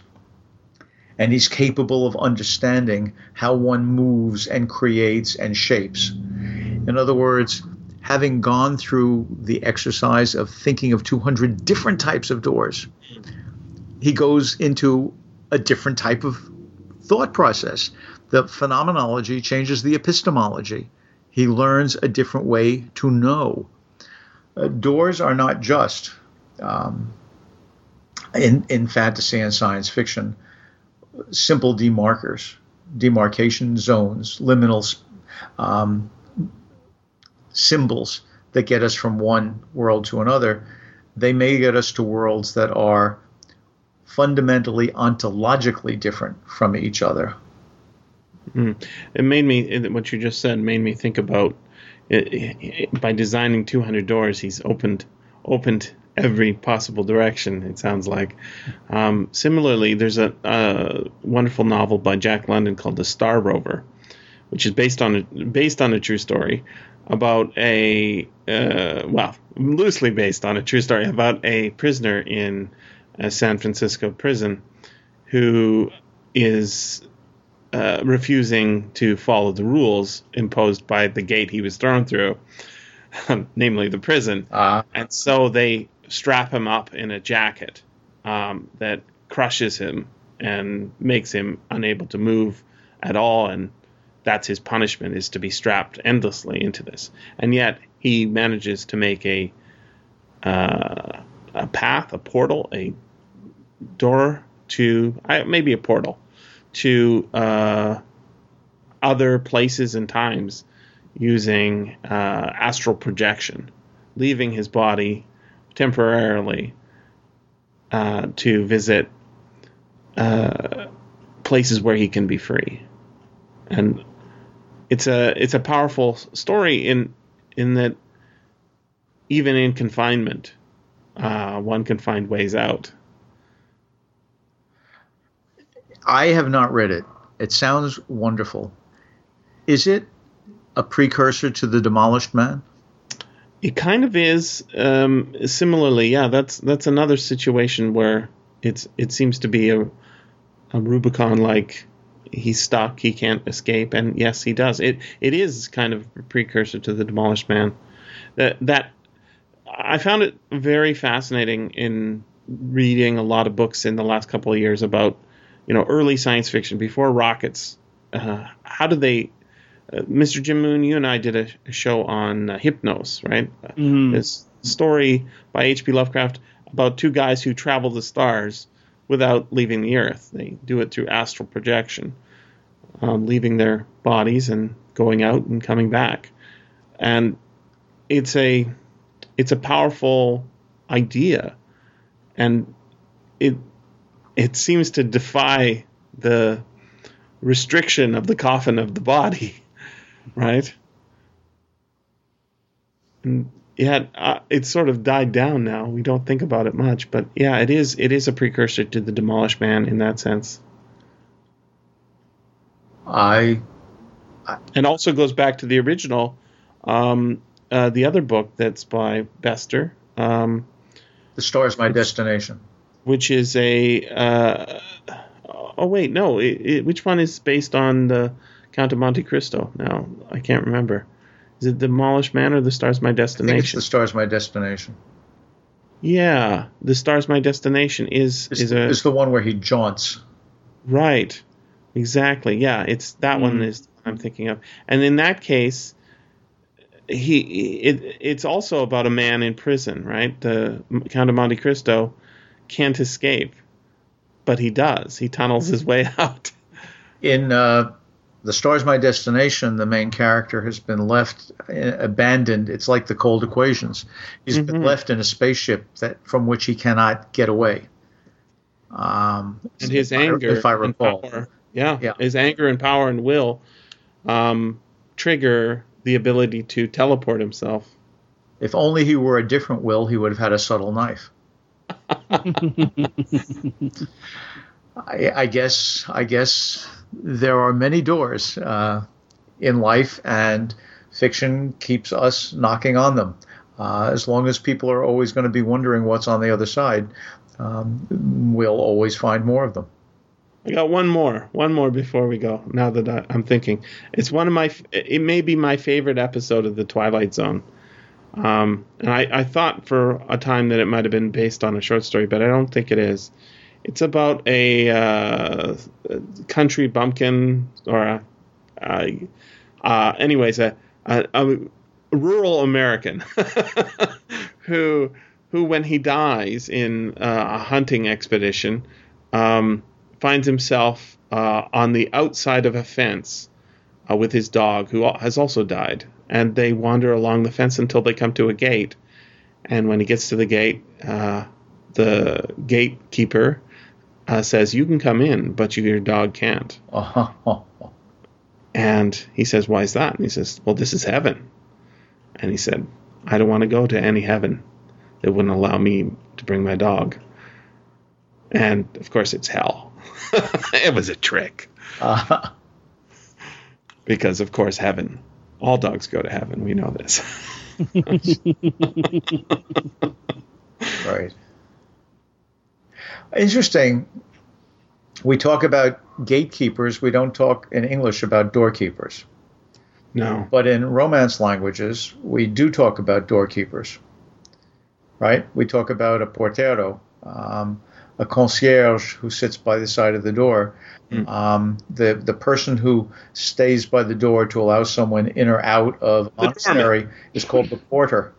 And he's capable of understanding how one moves and creates and shapes. In other words, having gone through the exercise of thinking of 200 different types of doors, he goes into a different type of thought process. The phenomenology changes the epistemology. He learns a different way to know. Uh, doors are not just um, in, in fantasy and science fiction simple demarkers, demarcation zones, liminal um, symbols that get us from one world to another, they may get us to worlds that are fundamentally ontologically different from each other. Mm. It made me what you just said made me think about it, it, by designing 200 doors. He's opened opened every possible direction. It sounds like. Um, similarly, there's a, a, wonderful novel by Jack London called The Star Rover, which is based on a, based on a true story about a uh, well, loosely based on a true story about a prisoner in a San Francisco prison who is uh, refusing to follow the rules imposed by the gate he was thrown through, namely the prison. Uh. And so they strap him up in a jacket um, that crushes him and makes him unable to move at all and that's his punishment is to be strapped endlessly into this. And yet he manages to make a uh, a path, a portal, a door to maybe a portal to uh, other places and times using uh, astral projection, leaving his body temporarily uh, to visit uh, places where he can be free. And it's a it's a powerful story in in that even in confinement, uh, one can find ways out. I have not read it. It sounds wonderful. Is it a precursor to the Demolished Man? It kind of is. Um, similarly, yeah, that's that's another situation where it's it seems to be a a Rubicon like he's stuck. He can't escape, and yes, he does. It it is kind of a precursor to the Demolished Man. That that I found it very fascinating in reading a lot of books in the last couple of years about you know early science fiction before rockets. Uh, how did they? Uh, Mr. Jim Moon, you and I did a, a show on uh, Hypnos, right? Mm-hmm. This story by H.P. Lovecraft about two guys who travel the stars without leaving the earth. They do it through astral projection, um, leaving their bodies and going out and coming back. And it's a it's a powerful idea, and it it seems to defy the restriction of the coffin of the body, right? And yeah, uh, it's sort of died down now. We don't think about it much, but yeah, it is. It is a precursor to the Demolished Man in that sense. I, I and also goes back to the original, um, uh, the other book that's by Bester. Um, the is My Destination, which is a. Uh, oh wait, no. It, it, which one is based on the Count of Monte Cristo? Now I can't remember. Is it Demolished Man or The Stars My Destination? it's The Stars My Destination. Yeah, The Stars My Destination is it's, is a is the one where he jaunts. Right. Exactly. Yeah, it's that mm. one is I'm thinking of. And in that case, he it it's also about a man in prison, right? The Count of Monte Cristo can't escape, but he does. He tunnels his way out. In uh, the Stars My Destination, the main character has been left uh, abandoned. It's like the cold equations. He's mm-hmm. been left in a spaceship that from which he cannot get away. Um, and his if anger, I, if I recall, power, yeah, yeah, his anger and power and will um, trigger the ability to teleport himself. If only he were a different will, he would have had a subtle knife. I, I guess I guess there are many doors uh, in life, and fiction keeps us knocking on them. Uh, as long as people are always going to be wondering what's on the other side, um, we'll always find more of them. I got one more, one more before we go. Now that I, I'm thinking, it's one of my. It may be my favorite episode of the Twilight Zone. Um, and I, I thought for a time that it might have been based on a short story, but I don't think it is. It's about a uh, country bumpkin or a, uh, uh, anyways, a, a, a rural American who who when he dies in uh, a hunting expedition um, finds himself uh, on the outside of a fence with his dog who has also died. And they wander along the fence until they come to a gate. And when he gets to the gate uh, the gatekeeper uh, says you can come in but your dog can't and he says why is that and he says well this is heaven and he said, I don't want to go to any heaven that wouldn't allow me to bring my dog. And of course, it's hell. it was a trick. Uh-huh. Because, of course, heaven, all dogs go to heaven. We know this. right. Interesting. We talk about gatekeepers, we don't talk in English about doorkeepers. No. But in Romance languages, we do talk about doorkeepers, right? We talk about a portero, um, a concierge who sits by the side of the door. Mm. Um, the the person who stays by the door to allow someone in or out of the monastery is called the porter.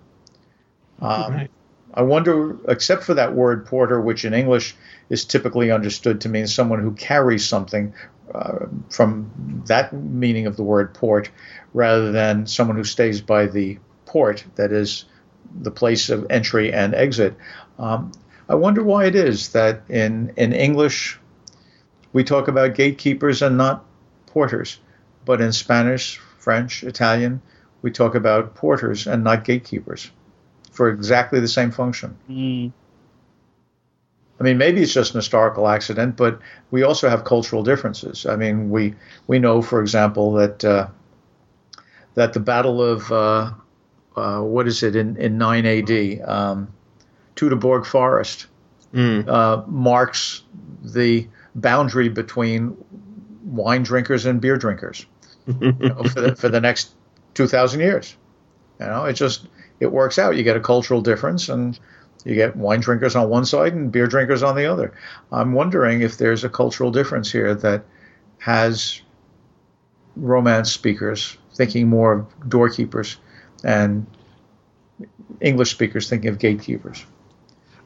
Um, right. I wonder, except for that word porter, which in English is typically understood to mean someone who carries something uh, from that meaning of the word port rather than someone who stays by the port, that is the place of entry and exit. Um, I wonder why it is that in, in English we talk about gatekeepers and not porters, but in Spanish, French, Italian, we talk about porters and not gatekeepers for exactly the same function. Mm. I mean, maybe it's just an historical accident, but we also have cultural differences. I mean, we we know, for example, that uh, that the Battle of uh, uh, what is it in in 9 A.D. Um, Teutoburg Forest mm. marks the boundary between wine drinkers and beer drinkers you know, for the for the next 2,000 years. You know, it just it works out. You get a cultural difference and you get wine drinkers on one side and beer drinkers on the other. I'm wondering if there's a cultural difference here that has Romance speakers thinking more of doorkeepers and English speakers thinking of gatekeepers.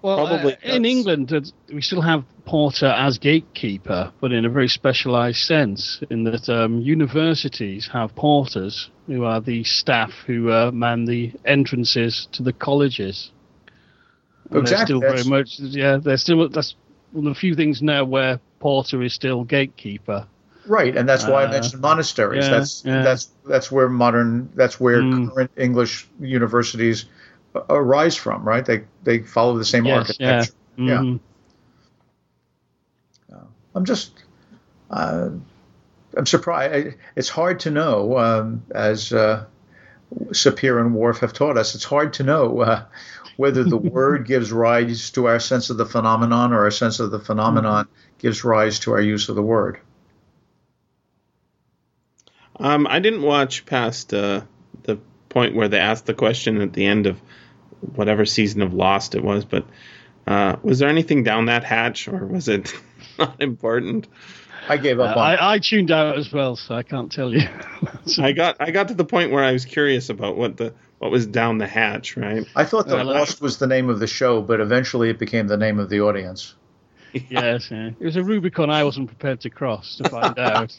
Well, Probably uh, in England, we still have porter as gatekeeper, but in a very specialised sense, in that um, universities have porters who are the staff who uh, man the entrances to the colleges. Exactly. They're still very much, yeah. They're still that's one of the few things now where Porter is still gatekeeper. Right, and that's why uh, I mentioned monasteries. Yeah, that's yeah. that's that's where modern that's where mm. current English universities arise from. Right, they they follow the same yes, architecture. Yeah. Mm-hmm. yeah. Uh, I'm just. Uh, I'm surprised. It's hard to know, um, as uh, Sapir and Whorf have taught us. It's hard to know uh, whether the word gives rise to our sense of the phenomenon or our sense of the phenomenon mm-hmm. gives rise to our use of the word. Um, I didn't watch past uh, the point where they asked the question at the end of whatever season of Lost it was, but uh, was there anything down that hatch, or was it not important? I gave up. Uh, I, I, tuned out as well, so I can't tell you. I got I got to the point where I was curious about what the what was down the hatch, right? I thought that Lost was the name of the show, but eventually it became the name of the audience. yes, yeah. it was a Rubicon I wasn't prepared to cross to find out.